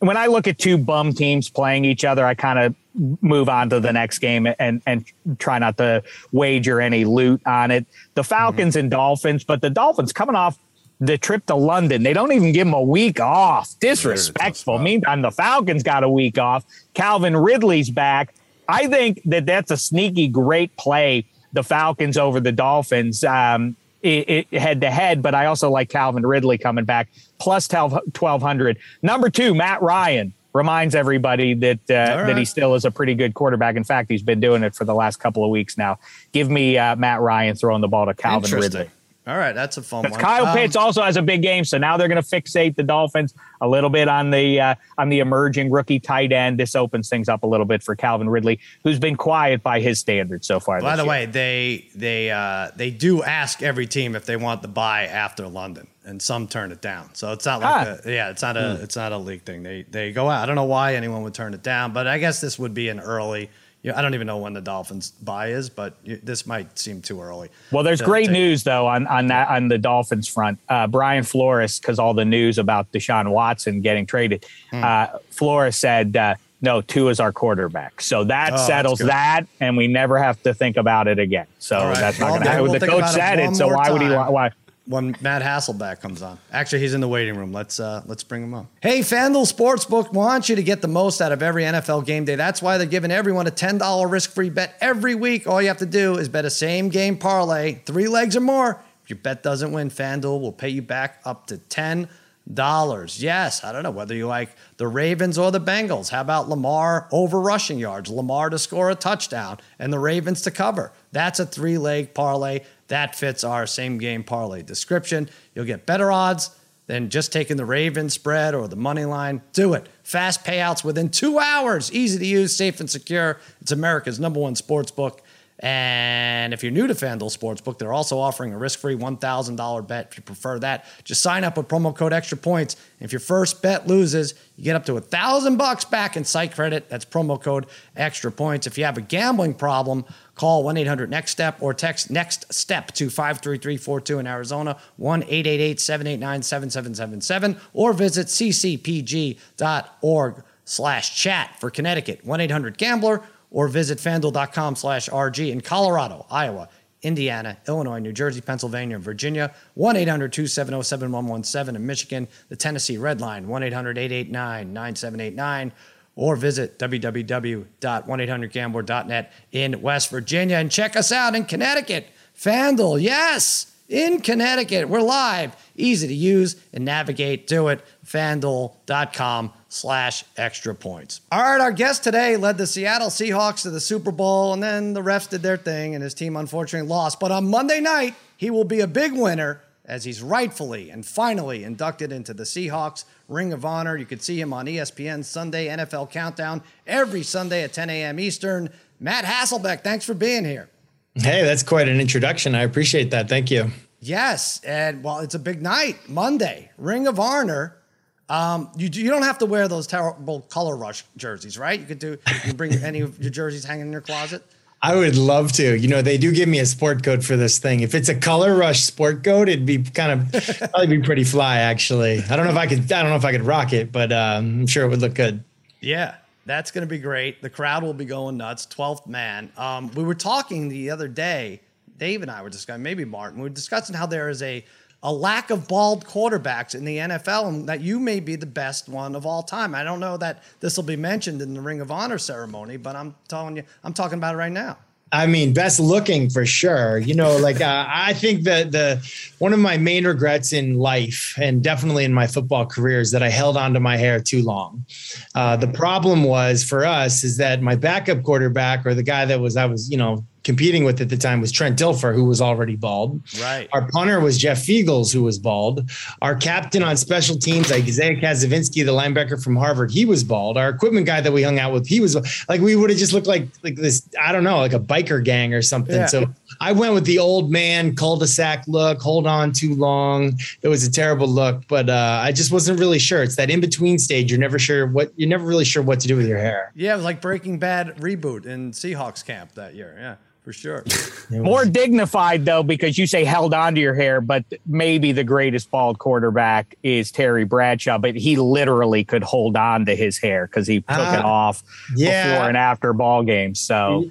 when I look at two bum teams playing each other, I kind of move on to the next game and and try not to wager any loot on it. The Falcons mm-hmm. and Dolphins, but the Dolphins coming off the trip to London, they don't even give them a week off. Disrespectful. Meantime, the Falcons got a week off. Calvin Ridley's back. I think that that's a sneaky great play. The Falcons over the Dolphins. Um, head to head, but I also like Calvin Ridley coming back plus 12, 1200. Number two, Matt Ryan reminds everybody that uh, right. that he still is a pretty good quarterback. In fact, he's been doing it for the last couple of weeks now. Give me uh, Matt Ryan throwing the ball to Calvin Ridley. All right, that's a fun one. Kyle um, Pitts also has a big game, so now they're going to fixate the Dolphins a little bit on the uh, on the emerging rookie tight end. This opens things up a little bit for Calvin Ridley, who's been quiet by his standards so far. By the year. way, they they uh, they do ask every team if they want the buy after London, and some turn it down. So it's not like ah. a, yeah, it's not a hmm. it's not a league thing. They they go out. I don't know why anyone would turn it down, but I guess this would be an early you know, I don't even know when the Dolphins buy is, but this might seem too early. Well, there's great take- news though on on that on the Dolphins front. Uh, Brian Flores, because all the news about Deshaun Watson getting traded, Hmm. uh, Flores said. Uh, no, Tua is our quarterback. So that Oh, settles that, and we never have to think about it again. So right. that's not going to happen. the coach said it, so why would he? time. Why? When Matt Hasselbeck comes on. Actually, he's in the waiting room. Let's uh, let's bring him up. Hey, FanDuel Sportsbook wants you to get the most out of every NFL game day. That's why they're giving everyone a ten dollar risk free bet every week. All you have to do is bet a same game parlay, three legs or more. If your bet doesn't win, FanDuel will pay you back up to ten dollars. Yes, I don't know whether you like the Ravens or the Bengals. How about Lamar over rushing yards? Lamar to score a touchdown and the Ravens to cover. That's a three leg parlay. That fits our same game parlay description. You'll get better odds than just taking the Ravens spread or the money line. Do it. Fast payouts within two hours. Easy to use, safe and secure. It's America's number one sports book. And if you're new to FanDuel Sportsbook, they're also offering a risk-free $1,000 bet. If you prefer that, just sign up with promo code Extra Points. If your first bet loses, you get up to a thousand bucks back in site credit. That's promo code Extra Points. If you have a gambling problem, call 1-800-NEXT-STEP or text NEXT STEP to 53342 in Arizona, 1-888-789-7777, or visit ccpg.org slash chat for Connecticut, 1-800-GAMBLER, or visit fanduel.com slash RG in Colorado, Iowa, Indiana, Illinois, New Jersey, Pennsylvania, Virginia, 1 800 270 7117 in Michigan, the Tennessee Red Line, 1 800 889 9789, or visit www.1800gambler.net in West Virginia. And check us out in Connecticut, FanDuel, yes, in Connecticut. We're live, easy to use and navigate. Do it, fanduel.com slash extra points. All right, our guest today led the Seattle Seahawks to the Super Bowl, and then the refs did their thing, and his team unfortunately lost. But on Monday night, he will be a big winner as he's rightfully and finally inducted into the Seahawks Ring of Honor. You could see him on ESPN Sunday NFL Countdown every Sunday at 10 a.m. Eastern. Matt Hasselbeck, thanks for being here. Hey, that's quite an introduction. I appreciate that. Thank you. Yes, and well, it's a big night, Monday, Ring of Honor. Um, you you don't have to wear those terrible color rush jerseys, right? You could do you can bring any of your jerseys hanging in your closet. I would love to. You know, they do give me a sport coat for this thing. If it's a color rush sport coat, it'd be kind of probably be pretty fly. Actually, I don't know if I could. I don't know if I could rock it, but um, I'm sure it would look good. Yeah, that's going to be great. The crowd will be going nuts. 12th man. Um, we were talking the other day, Dave and I were discussing, maybe Martin, we were discussing how there is a, a lack of bald quarterbacks in the NFL and that you may be the best one of all time. I don't know that this will be mentioned in the Ring of Honor ceremony, but I'm telling you, I'm talking about it right now. I mean, best looking for sure. You know, like uh, I think that the one of my main regrets in life, and definitely in my football career, is that I held onto my hair too long. Uh, the problem was for us is that my backup quarterback, or the guy that was I was, you know, competing with at the time was Trent Dilfer, who was already bald. Right. Our punter was Jeff Feagles, who was bald. Our captain on special teams, like Isaiah Kacyvenski, the linebacker from Harvard, he was bald. Our equipment guy that we hung out with, he was like we would have just looked like like this, I don't know, like a biker gang or something. Yeah. So I went with the old man cul-de-sac look, hold on too long. It was a terrible look, but uh, I just wasn't really sure. It's that in-between stage. You're never sure what you're never really sure what to do with your hair. Yeah, it was like Breaking Bad reboot in Seahawks camp that year. Yeah, for sure. More dignified though, because you say held on to your hair, but maybe the greatest bald quarterback is Terry Bradshaw, but he literally could hold on to his hair because he took it Ah, off yeah. before and after ball games. So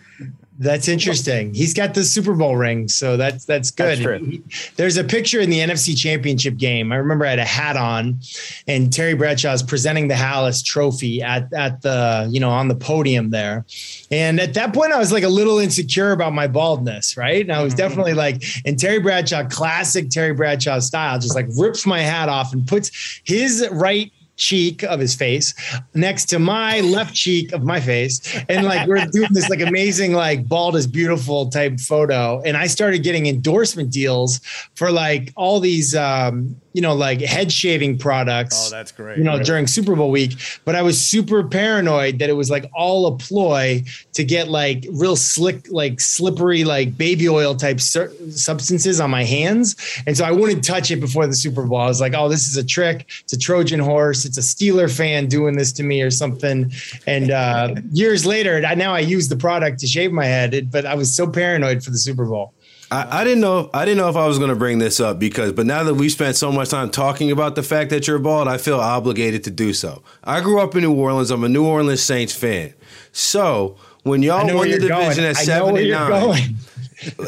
That's interesting. He's got the Super Bowl ring, so that's that's good. That's. There's a picture in the NFC Championship game. I remember I had a hat on, and Terry Bradshaw is presenting the Halas Trophy at at the you know on the podium there. And at that point, I was like a little insecure about my baldness, right? And I was mm-hmm. definitely like, and Terry Bradshaw, classic Terry Bradshaw style, just like rips my hat off and puts his right cheek of his face next to my left cheek of my face. And like we're doing this like amazing like bald is beautiful type photo. And i started getting endorsement deals for like all these um you know, like head shaving products. Oh, that's great. You know, during Super Bowl week, but I was super paranoid that it was like all a ploy to get like real slick, like slippery, like baby oil type sur- substances on my hands. And so I wouldn't touch it before the Super Bowl. I was like, oh, this is a trick. It's a Trojan horse. It's a Steeler fan doing this to me or something. And uh, years later, I, now I use the product to shave my head, it, but I was so paranoid for the Super Bowl. I, I, didn't know. I didn't know if I was going to bring this up because, but now that we spent so much time talking about the fact that you're bald, I feel obligated to do so. I grew up in New Orleans. I'm a New Orleans Saints fan. So when y'all won the division going. at 79,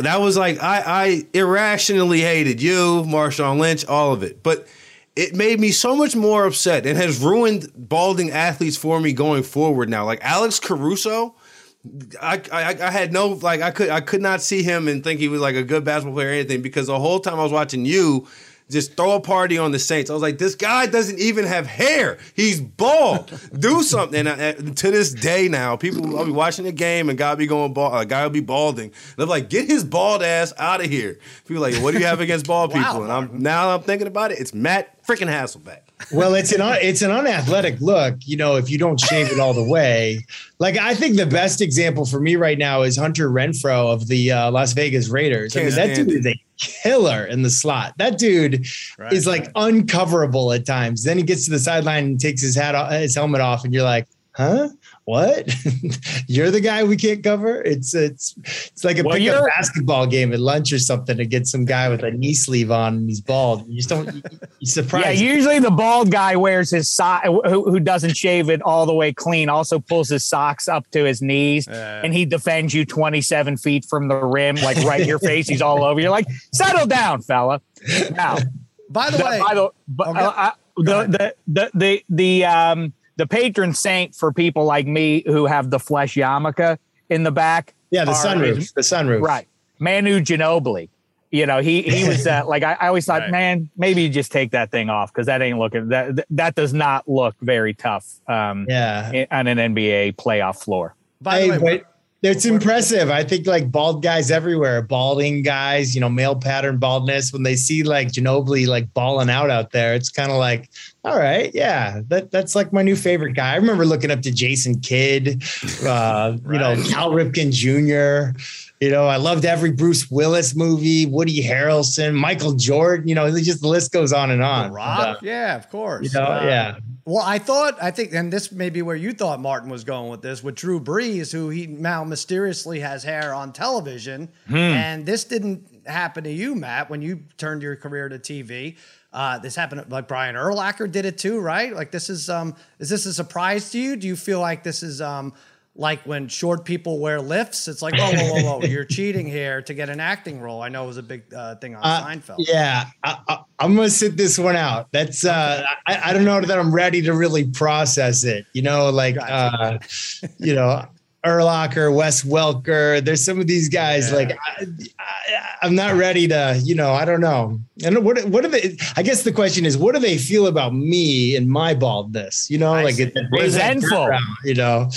that was like I, I irrationally hated you, Marshawn Lynch, all of it. But it made me so much more upset and has ruined balding athletes for me going forward now. Like Alex Caruso I, I, I had no like I could I could not see him and think he was like a good basketball player or anything because the whole time I was watching you just throw a party on the Saints. I was like, this guy doesn't even have hair. He's bald. Do something. And I, to this day now, people will be watching the game and God be going bald. Uh, a guy will be balding. They're like, get his bald ass out of here. People like, what do you have against bald wow, people? And I'm now I'm thinking about it. It's Matt freaking Hasselbeck well, it's an it's an unathletic look, you know, if you don't shave it all the way. Like I think the best example for me right now is Hunter Renfrow of the uh, Las Vegas Raiders. I mean, that dude is a killer in the slot. That dude right, is like right. uncoverable at times. Then he gets to the sideline and takes his hat off, his helmet off, and you're like, huh? What? you're the guy we can't cover? It's it's it's like a well, pickup basketball game at lunch or something to get some guy with a knee sleeve on and he's bald. You just don't you, you surprise. Yeah, usually the bald guy wears his sock who, who, doesn't shave it all the way clean. Also pulls his socks up to his knees, uh, and he defends you 27 feet from the rim, like right in your face. He's all over. You're like, settle down, fella. Now, by the way, by the, okay. uh, uh, the, the the the the um the patron saint for people like me who have the flesh yarmulke in the back. Yeah, the sunroof. The sunroof. Right. Manu Ginobili. You know, he he was uh, like I, I, always thought, right. man, maybe you just take that thing off because that ain't looking that that does not look very tough. Um, yeah, on an NBA playoff floor. By hey, the way, it's impressive. I think like bald guys everywhere, balding guys, you know, male pattern baldness. When they see like Ginobili like balling out out there, it's kind of like, all right, yeah, that that's like my new favorite guy. I remember looking up to Jason Kidd, uh, right. you know, Cal Ripken Jr. You know, I loved every Bruce Willis movie, Woody Harrelson, Michael Jordan. You know, just the list goes on and on. Rock, uh, yeah, of course. You know, uh, yeah. Well, I thought, I think, and this may be where you thought Martin was going with this, with Drew Brees, who he now mysteriously has hair on television, hmm. and this didn't happen to you, Matt, when you turned your career to TV. Uh, this happened like Brian Urlacher did it too, right? Like this is um, is this a surprise to you? Do you feel like this is um, like when short people wear lifts, it's like, whoa, whoa, whoa, whoa, you're cheating here to get an acting role. I know it was a big uh, thing on uh, Seinfeld. Yeah, I, am gonna sit this one out. That's uh, I, I, don't know that I'm ready to really process it. You know, like uh, you know, Urlacher, Wes Welker. There's some of these guys yeah. like I, am not ready to, you know, I don't know. And what what do they? I guess the question is, what do they feel about me and my baldness? You know, I like it, resentful. You know,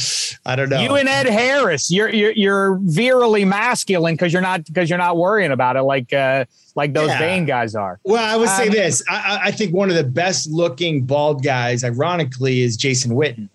I don't know. You and Ed Harris, you're you're, you're virally masculine because you're not because you're not worrying about it like uh, like those yeah. guys are. Well, I would say um, this. I, I think one of the best looking bald guys, ironically, is Jason Witten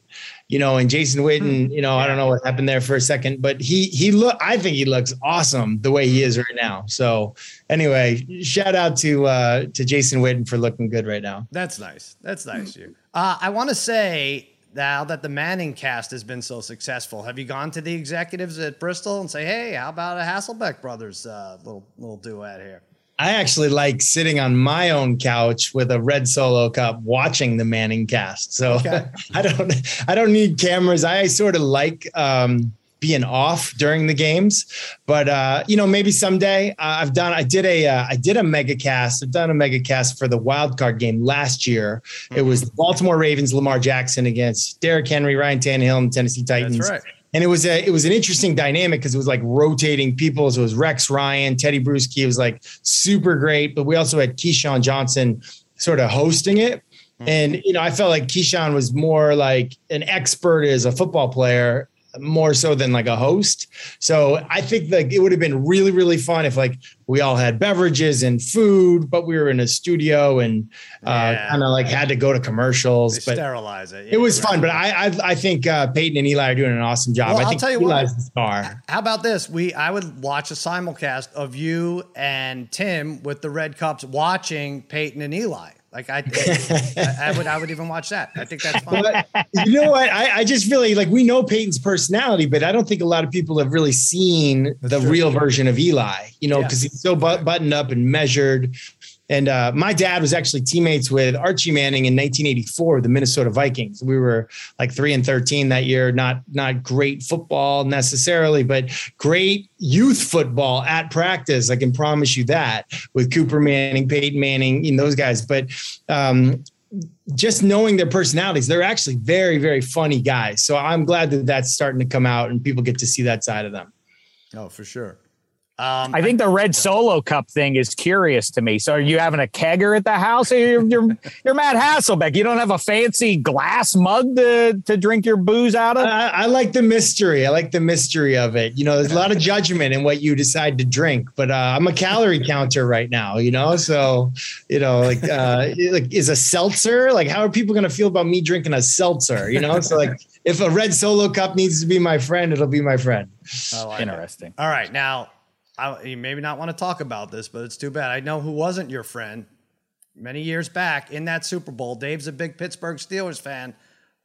you know, and Jason Witten, hmm. you know. I don't know what happened there for a second, but he he look I think he looks awesome the way he is right now. So anyway, shout out to uh to Jason Witten for looking good right now. That's nice. That's nice, you. Uh, I want to say now that the Manning cast has been so successful, have you gone to the executives at Bristol and say, "Hey, how about a Hasselbeck brothers uh, little little duet here"? I actually like sitting on my own couch with a red solo cup watching the Manning cast. So okay. I don't I don't need cameras. I sort of like um, being off during the games, but uh, you know maybe someday uh, I've done I did a uh, I did a mega cast. I've done a mega cast for the wild card game last year. Mm-hmm. It was the Baltimore Ravens, Lamar Jackson against Derrick Henry, Ryan Tannehill, and Tennessee Titans. That's right and it was a it was an interesting dynamic because it was like rotating people. So it was Rex Ryan, Teddy Bruschi. It was like super great, but we also had Keyshawn Johnson sort of hosting it. Mm-hmm. And you know, I felt like Keyshawn was more like an expert as a football player more so than like a host. So I think like it would have been really, really fun if like we all had beverages and food, but we were in a studio and uh, Yeah. kind of like had to go to commercials. They but sterilize it. it was Yeah, fun. But I I, I think uh, Peyton and Eli are doing an awesome job. Well, I I'll think tell you what. Eli's the star. How about this? We I would watch a simulcast of you and Tim with the red cups watching Peyton and Eli. Like I, I, I would I would even watch that. I think that's fun. But you know what? I, I just really like, like we know Peyton's personality, but I don't think a lot of people have really seen the real version of Eli, you know, Yeah. because he's so but- buttoned up and measured. And uh, my dad was actually teammates with Archie Manning in 1984, the Minnesota Vikings. We were like three and 13 that year. Not not great football necessarily, but great youth football at practice. I can promise you that with Cooper Manning, Peyton Manning, and those guys. But um, just knowing their personalities, they're actually very, very funny guys. So I'm glad that that's starting to come out and people get to see that side of them. Oh, for sure. Um, I think the red solo cup thing is curious to me. So are you having a kegger at the house? Or You're, you're, you're Matt Hasselbeck. You don't have a fancy glass mug to, to drink your booze out of? I, I like the mystery. I like the mystery of it. You know, there's a lot of judgment in what you decide to drink, but uh, I'm a calorie counter right now. You know, so you know, like, uh, like is a seltzer like how are people going to feel about me drinking a seltzer? You know, so like if a red solo cup needs to be my friend, it'll be my friend. Like it. Interesting. All right, now I, you maybe not want to talk about this, but it's too bad. I know who wasn't your friend many years back in that Super Bowl. Dave's a big Pittsburgh Steelers fan,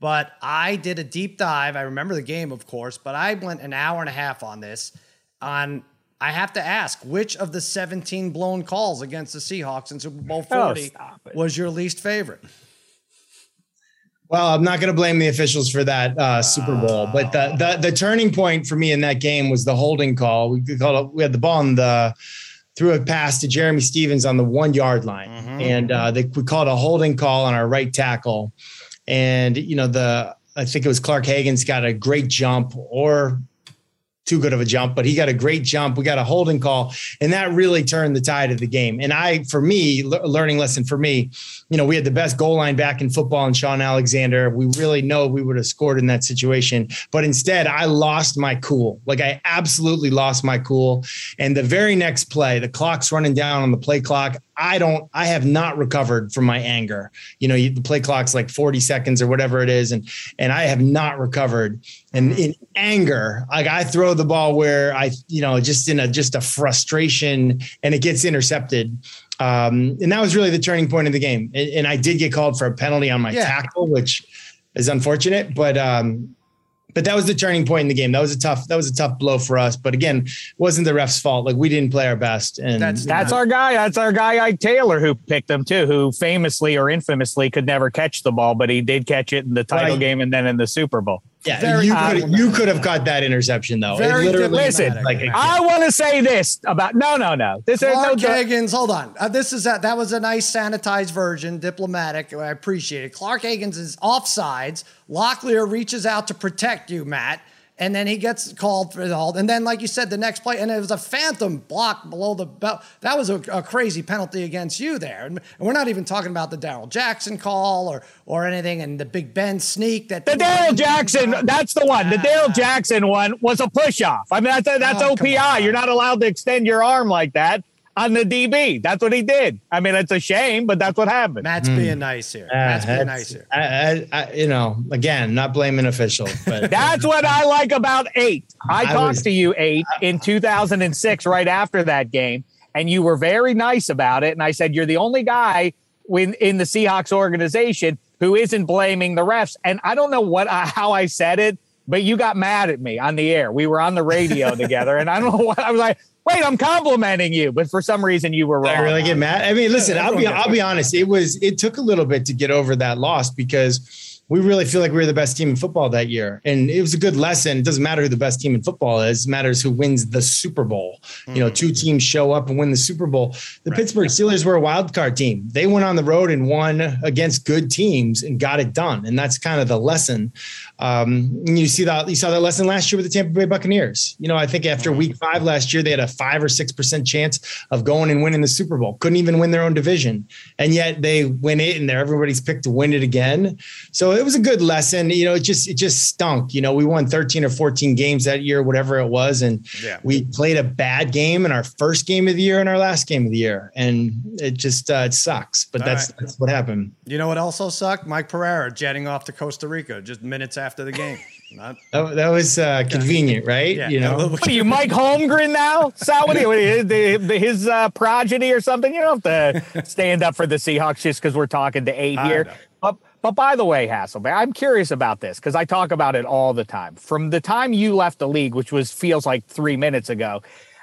but I did a deep dive. I remember the game, of course, but I went an hour and a half on this. On I have to ask, which of the 17 blown calls against the Seahawks in Super Bowl 40 stop it. was your least favorite? Well, I'm not going to blame the officials for that uh, Super Bowl, but the, the the turning point for me in that game was the holding call. We called it, we had the ball on the threw a pass to Jerramy Stevens on the one yard line, and uh, they, we called a holding call on our right tackle, and you know the I think it was Clark Haggans got a great jump or too good of a jump, but he got a great jump. We got a holding call, and that really turned the tide of the game. And I, for me, le- learning lesson for me, you know, we had the best goal line back in football and Shaun Alexander. We really know we would have scored in that situation, but instead, I lost my cool. Like I absolutely lost my cool. And the very next play, the clock's running down on the play clock. I don't, I have not recovered from my anger. You know, you, the play clock's like 40 seconds or whatever it is. And, and I have not recovered. And in anger, like I throw the ball where I, you know, just in a, just a frustration and it gets intercepted. Um, and that was really the turning point of the game. And, and I did get called for a penalty on my Yeah. tackle, which is unfortunate, but, um, but that was the turning point in the game. That was a tough, that was a tough blow for us. But again, wasn't the ref's fault. Like we didn't play our best. And That's- That's our guy. That's our guy, Ike Taylor, who picked him too, who famously or infamously could never catch the ball, but he did catch it in the title Right. game and then in the Super Bowl. Yeah, very you could you could have caught that interception though. It Very literally- diplomatic. Listen, like a- I want to say this about no, no, no. This is no. Clark Haggans, hold on. Uh, this is a, that was a nice sanitized version, diplomatic. I appreciate it. Clark Haggans is offsides. Locklear reaches out to protect you, Matt, and then he gets called for the hold. And then, like you said, the next play, and it was a phantom block below the belt. That was a, a crazy penalty against you there. And we're not even talking about the Darrell Jackson call or or anything, and the Big Ben sneak that The Darrell Jackson, that's the one. The Darrell ah. Jackson one was a push off. I mean, that's, that's Oh, OPI. You're not allowed to extend your arm like that on the DB. That's what he did. I mean, it's a shame, but that's what happened. Matt's being nice here. Uh, Matt's being that's- nice here. I, I, I, you know, again, not blaming officials, but That's what I like about eight. I, I talked was- to you eight in 2006, right after that game, and you were very nice about it. And I said you're the only guy in in the Seahawks organization who isn't blaming the refs. And I don't know what I, how I said it, but you got mad at me on the air. We were on the radio together, and I don't know what I was like. Wait, I'm complimenting you, but for some reason you were wrong. I really get mad. I mean, listen, I'll be I'll be honest. It was it took a little bit to get over that loss because we really feel like we were the best team in football that year, and it was a good lesson. It doesn't matter who the best team in football is; it matters who wins the Super Bowl. You know, hmm. two teams show up and win the Super Bowl. The Pittsburgh Steelers were a wild card team. They went on the road and won against good teams and got it done, and that's kind of the lesson. Um, you see that you saw that lesson last year with the Tampa Bay Buccaneers. You know, I think after Week Five last year, they had a five or six percent chance of going and winning the Super Bowl. Couldn't even win their own division, and yet they win it, and everybody's picked to win it again. So it was a good lesson. You know, it just it just stunk. You know, we won 13 or 14 games that year, whatever it was, and Yeah. we played a bad game in our first game of the year and our last game of the year, and it just uh, it sucks. But All that's right. that's what happened. You know what also sucked? Mike Pereira jetting off to Costa Rica just minutes after the game. Not, That, that was uh, convenient, right? yeah, you know, What are you, Mike Holmgren now? Sal, what are you, what the, the, his uh, progeny or something? You don't have to stand up for the Seahawks just because we're talking to eight I here. know. But, but by the way, Hasselbeck, I'm curious about this because I talk about it all the time. From the time you left the league, which was feels like three minutes ago,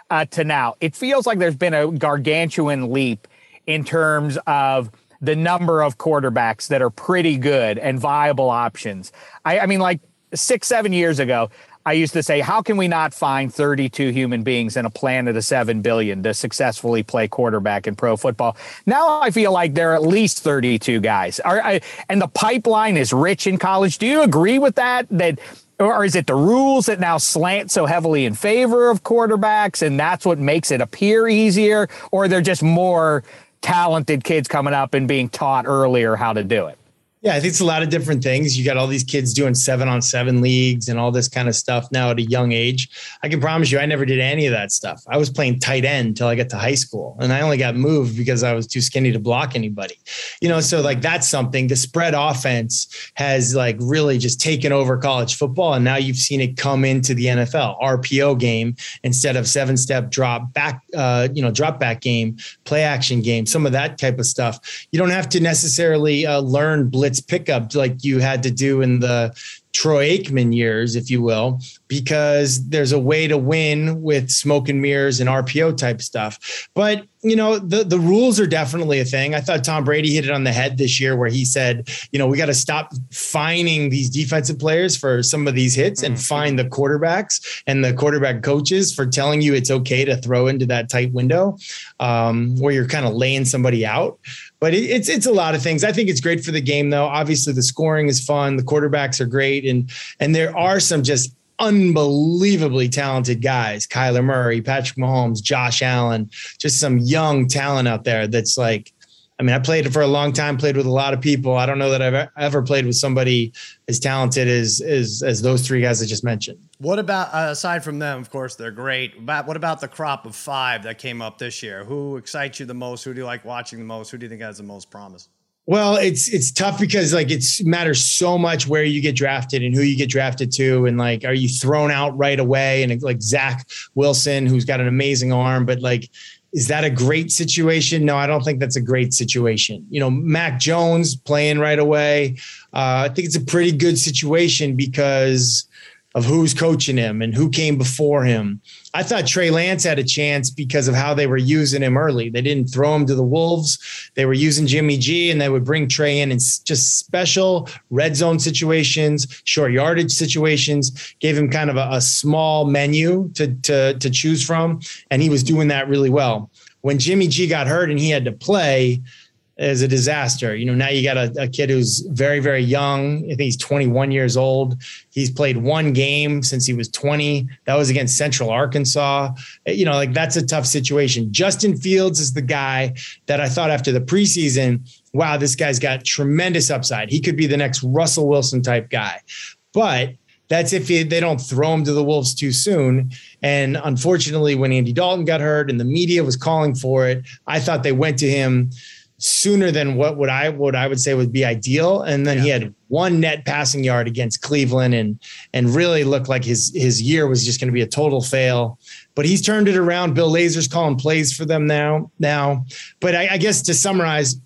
uh, to now, it feels like there's been a gargantuan leap in terms of the number of quarterbacks that are pretty good and viable options. I, I mean, like six, seven years ago, I used to say, how can we not find 32 human beings in a planet of 7 billion to successfully play quarterback in pro football? Now I feel like there are at least 32 guys. I, and the pipeline is rich in college. Do you agree with that? That or is it the rules that now slant so heavily in favor of quarterbacks and that's what makes it appear easier? Or they're just more talented kids coming up and being taught earlier how to do it? Yeah, I think it's a lot of different things. You got all these kids doing seven on seven leagues and all this kind of stuff now at a young age. I can promise you, I never did any of that stuff. I was playing tight end until I got to high school, and I only got moved because I was too skinny to block anybody. You know, so like that's something. The spread offense has like really just taken over college football, and now you've seen it come into the NFL RPO game instead of seven step drop back, uh, you know, drop back game, play action game, some of that type of stuff. You don't have to necessarily uh, learn blitz pickup like you had to do in the Troy Aikman years, if you will, because there's a way to win with smoke and mirrors and RPO type stuff. But you know, the the rules are definitely a thing. I thought Tom Brady hit it on the head this year, where he said, you know, we got to stop fining these defensive players for some of these hits and fine the quarterbacks and the quarterback coaches for telling you it's okay to throw into that tight window um, where you're kind of laying somebody out. But it, it's it's a lot of things. I think it's great for the game, though. Obviously, the scoring is fun. The quarterbacks are great, and and there are some just unbelievably talented guys: Kyler Murray, Patrick Mahomes, Josh Allen, just some young talent out there. That's like, I mean, I played for a long time, played with a lot of people. I don't know that I've ever played with somebody as talented as as as those three guys I just mentioned. what about uh, aside from them? Of course, they're great. But what about the crop of five that came up this year? Who excites you the most? Who do you like watching the most? Who do you think has the most promise? Well, it's it's tough because like it's matters so much where you get drafted and who you get drafted to, and like are you thrown out right away? And like Zach Wilson, who's got an amazing arm, but like, is that a great situation? No, I don't think that's a great situation. You know, Mac Jones playing right away. Uh, I think it's a pretty good situation because of who's coaching him and who came before him. I thought Trey Lance had a chance because of how they were using him early. They didn't throw him to the Wolves. They were using Jimmy G and they would bring Trey in in just special red zone situations, short yardage situations, gave him kind of a, a small menu to, to, to choose from. And he was doing that really well. When Jimmy G got hurt and he had to play, is a disaster. You know, now you got a, a kid who's very, very young. I think he's 21 years old. He's played one game since he was 20. That was against Central Arkansas. Eh, you know, like that's a tough situation. Justin Fields is the guy that I thought after the preseason, wow, this guy's got tremendous upside. He could be the next Russell Wilson type guy. But that's if he, they don't throw him to the Wolves too soon. And unfortunately, when Andy Dalton got hurt and the media was calling for it, I thought they went to him sooner than what would I what I would say would be ideal. And then he had one net passing yard against Cleveland and and really looked like his his year was just going to be a total fail. But he's turned it around. Bill Lazor's calling plays for them now. Now, but I, I guess to summarize,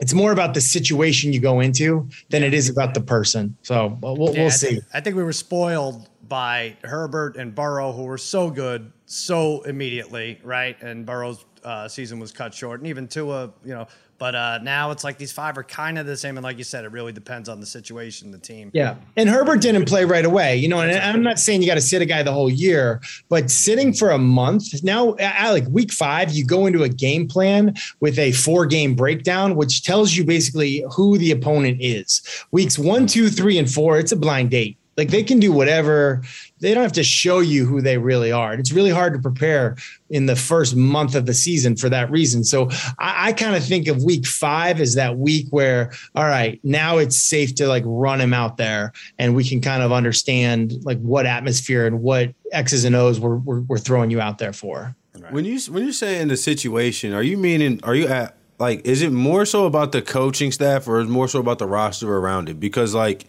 it's more about the situation you go into than it is about the person. So we'll, we'll, Yeah, we'll I see. think, I think we were spoiled by Herbert and Burrow, who were so good so immediately, right? And Burrow's uh, season was cut short, and even Tua, you know. But uh, now it's like these five are kind of the same, and like you said, it really depends on the situation, the team. Yeah. And Herbert didn't play right away, you know, and I'm not saying you got to sit a guy the whole year, but sitting for a month now, like week five, you go into a game plan with a four game breakdown, which tells you basically who the opponent is. Weeks one, two, three, and four, it's a blind date. Like they can do whatever. They don't have to show you who they really are. And it's really hard to prepare in the first month of the season for that reason. So I, I kind of think of week five as that week where, all right, now it's safe to like run him out there and we can kind of understand like what atmosphere and what X's and O's we're, we're, we're throwing you out there for. When you when you say in the situation, are you meaning are you at like is it more so about the coaching staff or is it more so about the roster around it? Because like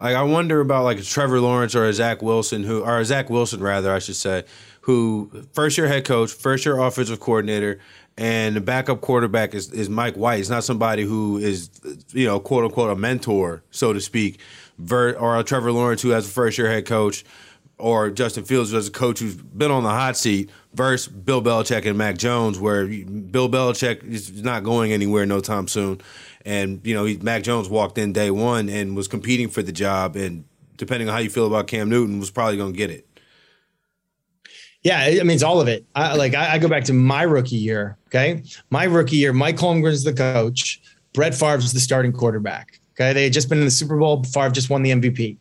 like I wonder about like Trevor Lawrence or Zach Wilson who or Zach Wilson rather I should say who first year head coach, first year offensive coordinator, and the backup quarterback is, is Mike White. It's not somebody who is you know quote unquote a mentor so to speak, or Trevor Lawrence who has a first year head coach. Or Justin Fields, who has a coach who's been on the hot seat, versus Bill Belichick and Mac Jones, where Bill Belichick is not going anywhere no time soon. And you know, he, Mac Jones walked in day one and was competing for the job, and depending on how you feel about Cam Newton, was probably going to get it. Yeah, I mean it's all of it. I, like I, I, go back to my rookie year. Okay, my rookie year, Mike Holmgren's the coach, Brett Favre's the starting quarterback. Okay, they had just been in the Super Bowl. Favre just won the MVP.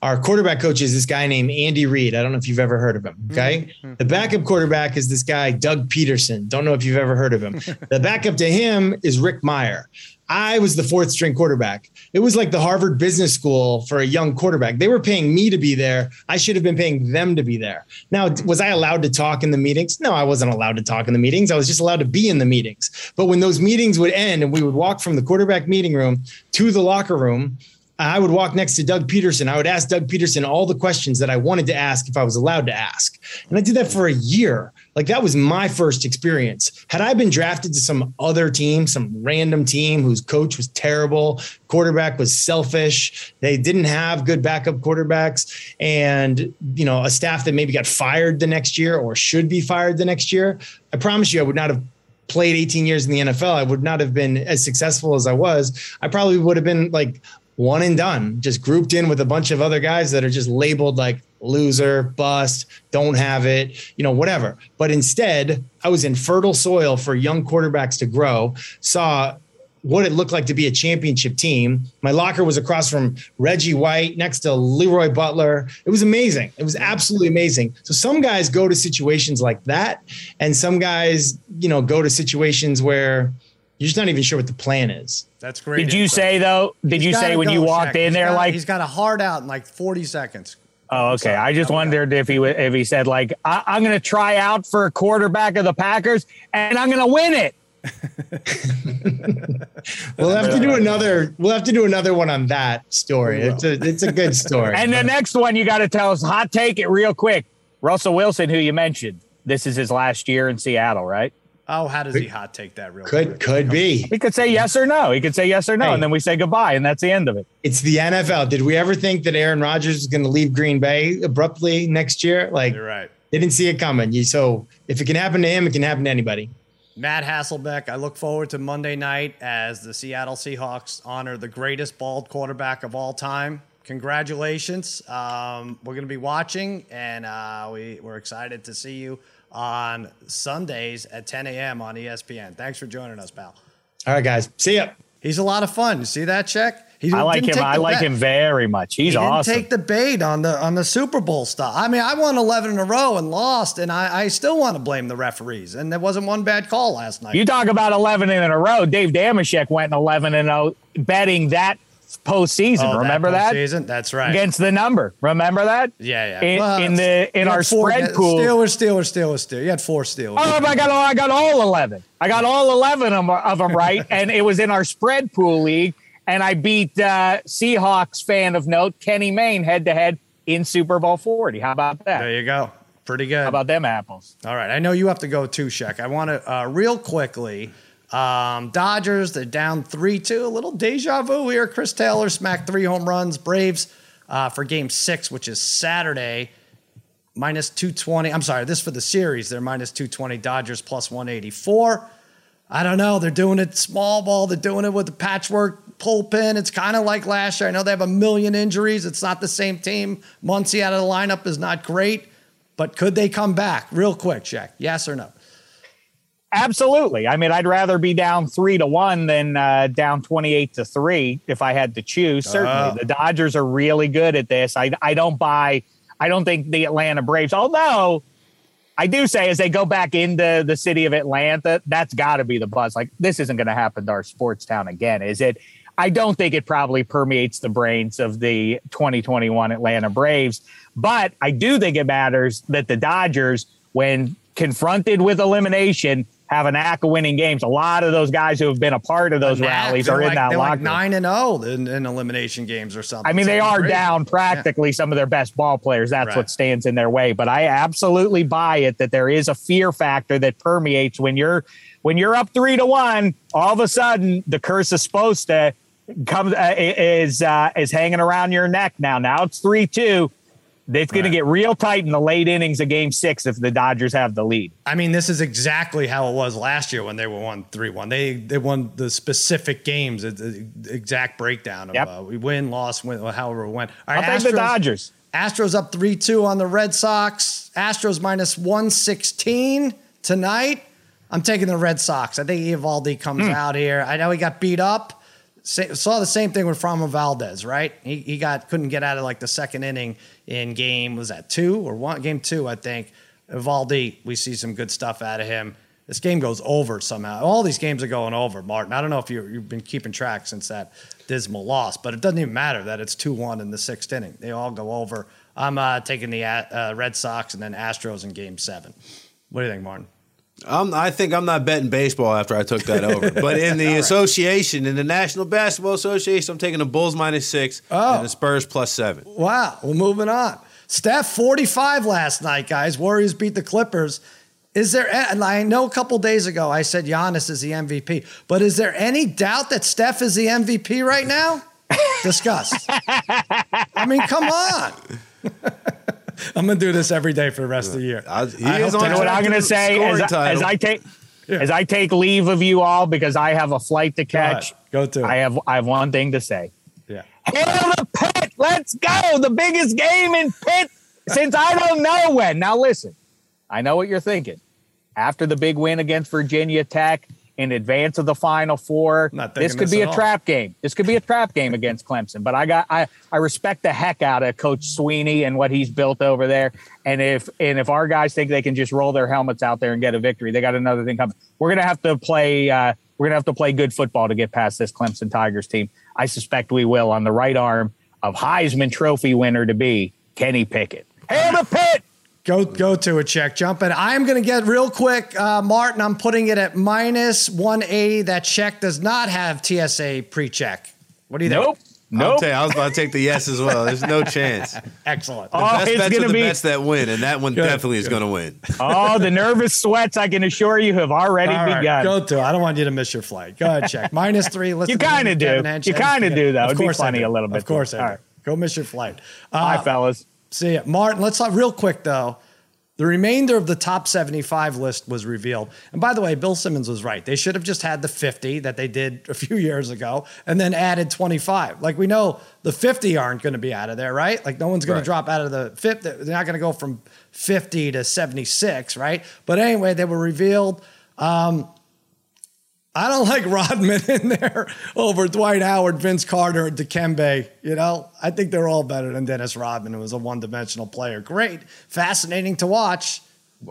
Our quarterback coach is this guy named Andy Reid. I don't know if you've ever heard of him. Okay. Mm-hmm. The backup quarterback is this guy, Doug Pederson. Don't know if you've ever heard of him. the backup to him is Rick Mirer. I was the fourth string quarterback. It was like the Harvard Business School for a young quarterback. They were paying me to be there. I should have been paying them to be there. Now, was I allowed to talk in the meetings? No, I wasn't allowed to talk in the meetings. I was just allowed to be in the meetings. But when those meetings would end and we would walk from the quarterback meeting room to the locker room, I would walk next to Doug Pederson. I would ask Doug Pederson all the questions that I wanted to ask if I was allowed to ask. And I did that for a year. Like that was my first experience. Had I been drafted to some other team, some random team whose coach was terrible, quarterback was selfish, they didn't have good backup quarterbacks, and you know, a staff that maybe got fired the next year or should be fired the next year, I promise you I would not have played 18 years in the NFL, I would not have been as successful as I was. I probably would have been like one and done, just grouped in with a bunch of other guys that are just labeled like loser, bust, don't have it, you know, whatever. But instead, I was in fertile soil for young quarterbacks to grow, saw what it looked like to be a championship team. My locker was across from Reggie White next to Leroy Butler. It was amazing. It was absolutely amazing. So some guys go to situations like that and some guys, you know, go to situations where you're just not even sure what the plan is. That's great. Did you say though? Did he's you say when you walked in there got, like he's got a hard out in like 40 seconds? Oh, okay. I just wondered if he if he said like I, am going to try out for a quarterback of the Packers and I'm going to win it. we'll have to do another. We'll have to do another one on that story. It's a it's a good story. and the next one you got to tell us. Hot take it real quick. Russell Wilson, who you mentioned, this is his last year in Seattle, right? Oh, how does he hot take that real could quick? could be. He could say yes or no. He could say yes or no, hey, and then we say goodbye, and that's the end of it. It's the NFL. Did we ever think that Aaron Rodgers is going to leave Green Bay abruptly next year? Like, You're right. They didn't see it coming. So if it can happen to him, it can happen to anybody. Matt Hasselbeck, I look forward to Monday night as the Seattle Seahawks honor the greatest bald quarterback of all time. Congratulations. Um, we're going to be watching, and uh, we, we're excited to see you on Sundays at 10 a.m. on ESPN. Thanks for joining us, pal. All right, guys. See ya. He's a lot of fun. You see that check? He I like him. I like bet. him very much. He's he awesome. Take the bait on the on the Super Bowl stuff. I mean, I won eleven in a row and lost, and I, I still want to blame the referees. And there wasn't one bad call last night. You talk about eleven in a row. Dave Dameshek went eleven and zero betting that postseason. Oh, Remember that? Postseason? That's right. Against the number. Remember that? Yeah, yeah. In, well, in the in our four, spread pool. Steelers, Steelers, Steelers, Steelers. You had four Steelers. Oh, I got all, I got all eleven. I got all eleven of them, of them right, and it was in our spread pool league. And I beat uh, Seahawks fan of note Kenny Mayne head to head in Super Bowl forty. How about that? There you go. Pretty good. How about them apples? All right. I know you have to go too, Shek. I want to uh, real quickly. Um, Dodgers, they're down 3 2. A little deja vu here. Chris Taylor smacked three home runs. Braves uh, for game six, which is Saturday, minus 220. I'm sorry, this for the series. They're minus 220. Dodgers plus 184. I don't know. They're doing it small ball. They're doing it with the patchwork bullpen. It's kind of like last year. I know they have a million injuries. It's not the same team. Muncy out of the lineup is not great, but could they come back real quick, Jack? Yes or no? Absolutely. I mean, I'd rather be down three to one than uh, down twenty-eight to three if I had to choose. Certainly, Ah. the Dodgers are really good at this. I I don't buy. I don't think the Atlanta Braves, although. I do say as they go back into the city of Atlanta, that's got to be the buzz. Like this isn't going to happen to our sports town again, is it? I don't think it probably permeates the brains of the 2021 Atlanta Braves, but I do think it matters that the Dodgers, when confronted with elimination, have a knack of winning games. A lot of those guys who have been a part of those rallies are in like, that they're locker. like nine and zero in, in elimination games or something. I mean, they are down practically some of their best ball players. That's Right. what stands in their way. But I absolutely buy it that there is a fear factor that permeates when you're when you're up three to one. All of a sudden, the curse is supposed to come uh, is uh, is hanging around your neck now. Now it's three two. It's going Right. to get real tight in the late innings of Game Six if the Dodgers have the lead. I mean, this is exactly how it was last year when they were won three one. They they won the specific games, the- exact breakdown of Yep. uh, we win, lost, win, however it went. All I'll right, take the Dodgers. Astros up 3 2 on the Red Sox. Astros minus 116 tonight. I'm taking the Red Sox. I think Eovaldi comes Hmm. out here. I know he got beat up. Sa- saw the same thing with Framber Valdez, right? He, he got couldn't get out of like the second inning in game was that two or one game two, I think. Eovaldi, we see some good stuff out of him. This game goes over somehow. All these games are going over, Martin. I don't know if you you've been keeping track since that dismal loss, but it doesn't even matter that it's 2 1 in the sixth inning. They all go over. I'm uh, taking the uh, Red Sox and then Astros in game seven. What do you think, Martin? I'm, I think I'm not betting baseball after I took that over. But in the association, in the National Basketball Association, I'm taking the Bulls minus six Oh. and the Spurs plus seven. Wow. Well, moving on. Steph, 45 last night, guys. Warriors beat the Clippers. Is there, and I know a couple days ago I said Giannis is the MVP, but is there any doubt that Steph is the MVP right now? Discuss. I mean, come on. I'm going to do this every day for the rest of the year. I- he I is on You know what I'm going to to say as, I- as I take as I take leave of you all because I have a flight to catch. Go to. I have I have one thing to say. Yeah. Hail the Pitt! Let's go! The biggest game in Pitt since I don't know when. Now listen, I know what you're thinking. After the big win against Virginia Tech in advance of the Final Four, Not this could this be a all. trap game. This could be a trap game against Clemson. But I got I I respect the heck out of Coach Swinney and what he's built over there. And if and if our guys think they can just roll their helmets out there and get a victory, they got another thing coming. We're gonna have to play. Uh, we're gonna have to play good football to get past this Clemson Tigers team. I suspect we will on the right arm of Heisman Trophy winner to be Kenny Pickett. Hail the Pitt! Go go to it, Shek. Jump in. I'm going to get real quick, uh, Martin. I'm putting it at minus 180. That Shek does not have TSA pre-check. What do you Nope. think? I'll Nope. you, I was about to take the yes as well. There's no chance. Excellent. Oh, Best it's bets gonna are the be- bets that win, and that one definitely is going to win. Oh, the nervous sweats, I can assure you, have already All right, begun. go to. I don't want you to miss your flight. Go ahead, Shek. Minus three. Listen You kinda do. You kinda do, though. Of It'd be course I funny do. a little bit, Of course too. I do. right. Go miss your flight. Bye, Uh, fellas. See ya. Martin, let's talk real quick though. The remainder of the top 75 list was revealed. And by the way, Bill Simmons was right. They should have just had the 50 that they did a few years ago and then added 25. Like we know the 50 aren't going to be out of there, right? Like no one's going Right. to drop out of the 50. They're not going to go from 50 to 76, right? But anyway, they were revealed. Um, I don't like Rodman in there over Dwight Howard, Vince Carter, and Dikembe. You know, I think they're all better than Dennis Rodman, who was a one-dimensional player. Great, fascinating to watch.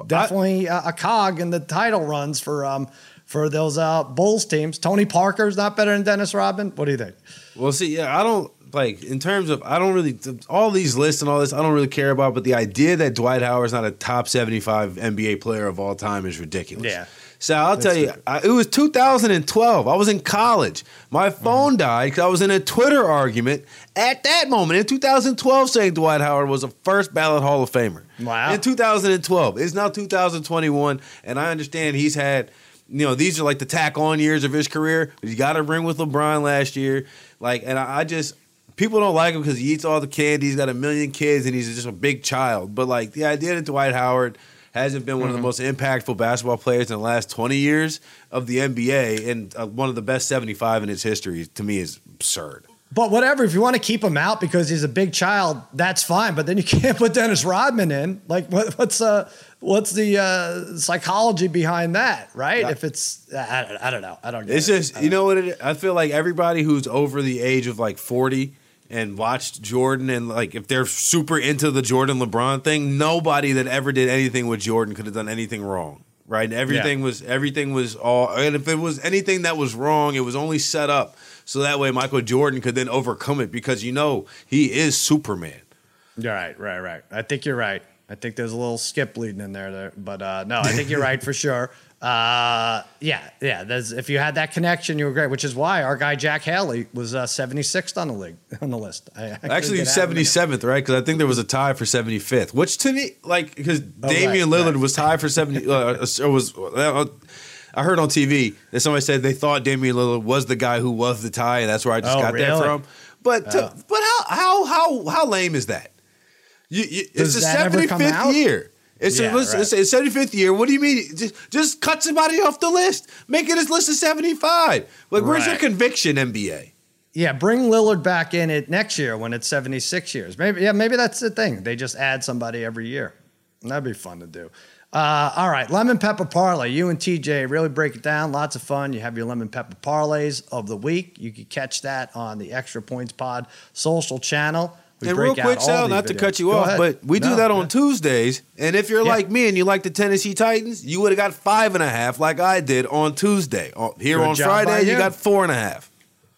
Definitely a, a cog in the title runs for um for those uh, Bulls teams. Tony Parker's not better than Dennis Rodman. What do you think? Well, see, yeah, I don't like in terms of I don't really all these lists and all this I don't really care about, but the idea that Dwight Howard's not a top seventy-five NBA player of all time is ridiculous. Yeah. So I'll tell you, I, it was 2012. I was in college. My Mm-hmm. phone died because I was in a Twitter argument at that moment in 2012 saying Dwight Howard was a first ballot Hall of Famer. Wow. In 2012. It's now 2021, and I understand he's had, you know, these are like the tack on years of his career. He got a ring with LeBron last year. Like, and I, I just people don't like him because he eats all the candy. He's got a million kids, and he's just a big child. But like the idea that Dwight Howard hasn't been one Mm-hmm. of the most impactful basketball players in the last 20 years of the NBA and uh, one of the best 75 in its history to me is absurd. But whatever, if you want to keep him out because he's a big child, that's fine. But then you can't put Dennis Rodman in. Like, what, what's uh, what's the uh, psychology behind that, right? Yeah. If it's, I, I don't know, I don't. Get It's it. just you know what it. I feel like everybody who's over the age of like forty and watched Jordan and like if they're super into the Jordan LeBron thing, nobody that ever did anything with Jordan could have done anything wrong. Right? Everything was everything was all and if it was anything that was wrong, it was only set up so that way Michael Jordan could then overcome it because you know he is Superman. You're right, right, right. I think you're right. I think there's a little skip leading in there, there but uh, no, I think you're right for sure. Uh, yeah, yeah. There's, if you had that connection, you were great. Which is why our guy Jack Haley was uh, 76th on the league on the list. I, I Actually, get out of seventy it. seventh, right? Because I think there was a tie for seventy fifth, which to me, like, because Damian right, Lillard right. was tied for seventy. Uh, or was uh, I heard on TV that somebody said they thought Damian Lillard was the guy who was the tie, and that's where I just Oh, got that from. But to, but how how how how lame is that? You, you, it's the that ever seventy come fifth out? year. It's Yeah, a list, right. it's a seventy fifth year. What do you mean? Just just cut somebody off the list. Make it a list of seventy five. Like, where's your conviction, NBA? Yeah, bring Lillard back in it next year when it's 76 years. Maybe, yeah, maybe that's the thing. They just add somebody every year. That'd be fun to do. Uh, all right, lemon pepper parlay. You and TJ really break it down. Lots of fun. You have your lemon pepper parlays of the week. You can catch that on the Extra Points Pod social channel. We and real quick, Sal, not to cut you Go off, ahead. but we do that on yeah. Tuesdays. And if you're Yeah. like me and you like the Tennessee Titans, you would have got five and a half like I did on Tuesday. Here Good on Friday, you you. got four and a half.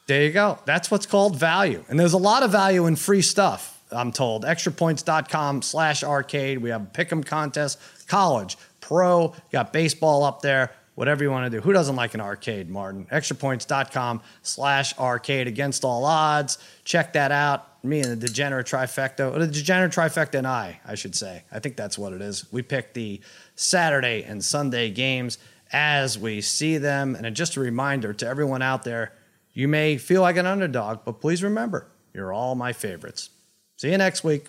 There you go. That's what's called value. And there's a lot of value in free stuff, I'm told. Extrapoints.com slash arcade. We have a pick'em contest, college, pro, got baseball up there, whatever you want to do. Who doesn't like an arcade, Martin? Extrapoints.com slash arcade against all odds. Check that out. Me and the degenerate trifecta, or the degenerate trifecta and I, I should say. I think that's what it is. We pick the Saturday and Sunday games as we see them. And just a reminder to everyone out there, you may feel like an underdog, but please remember, you're all my favorites. See you next week.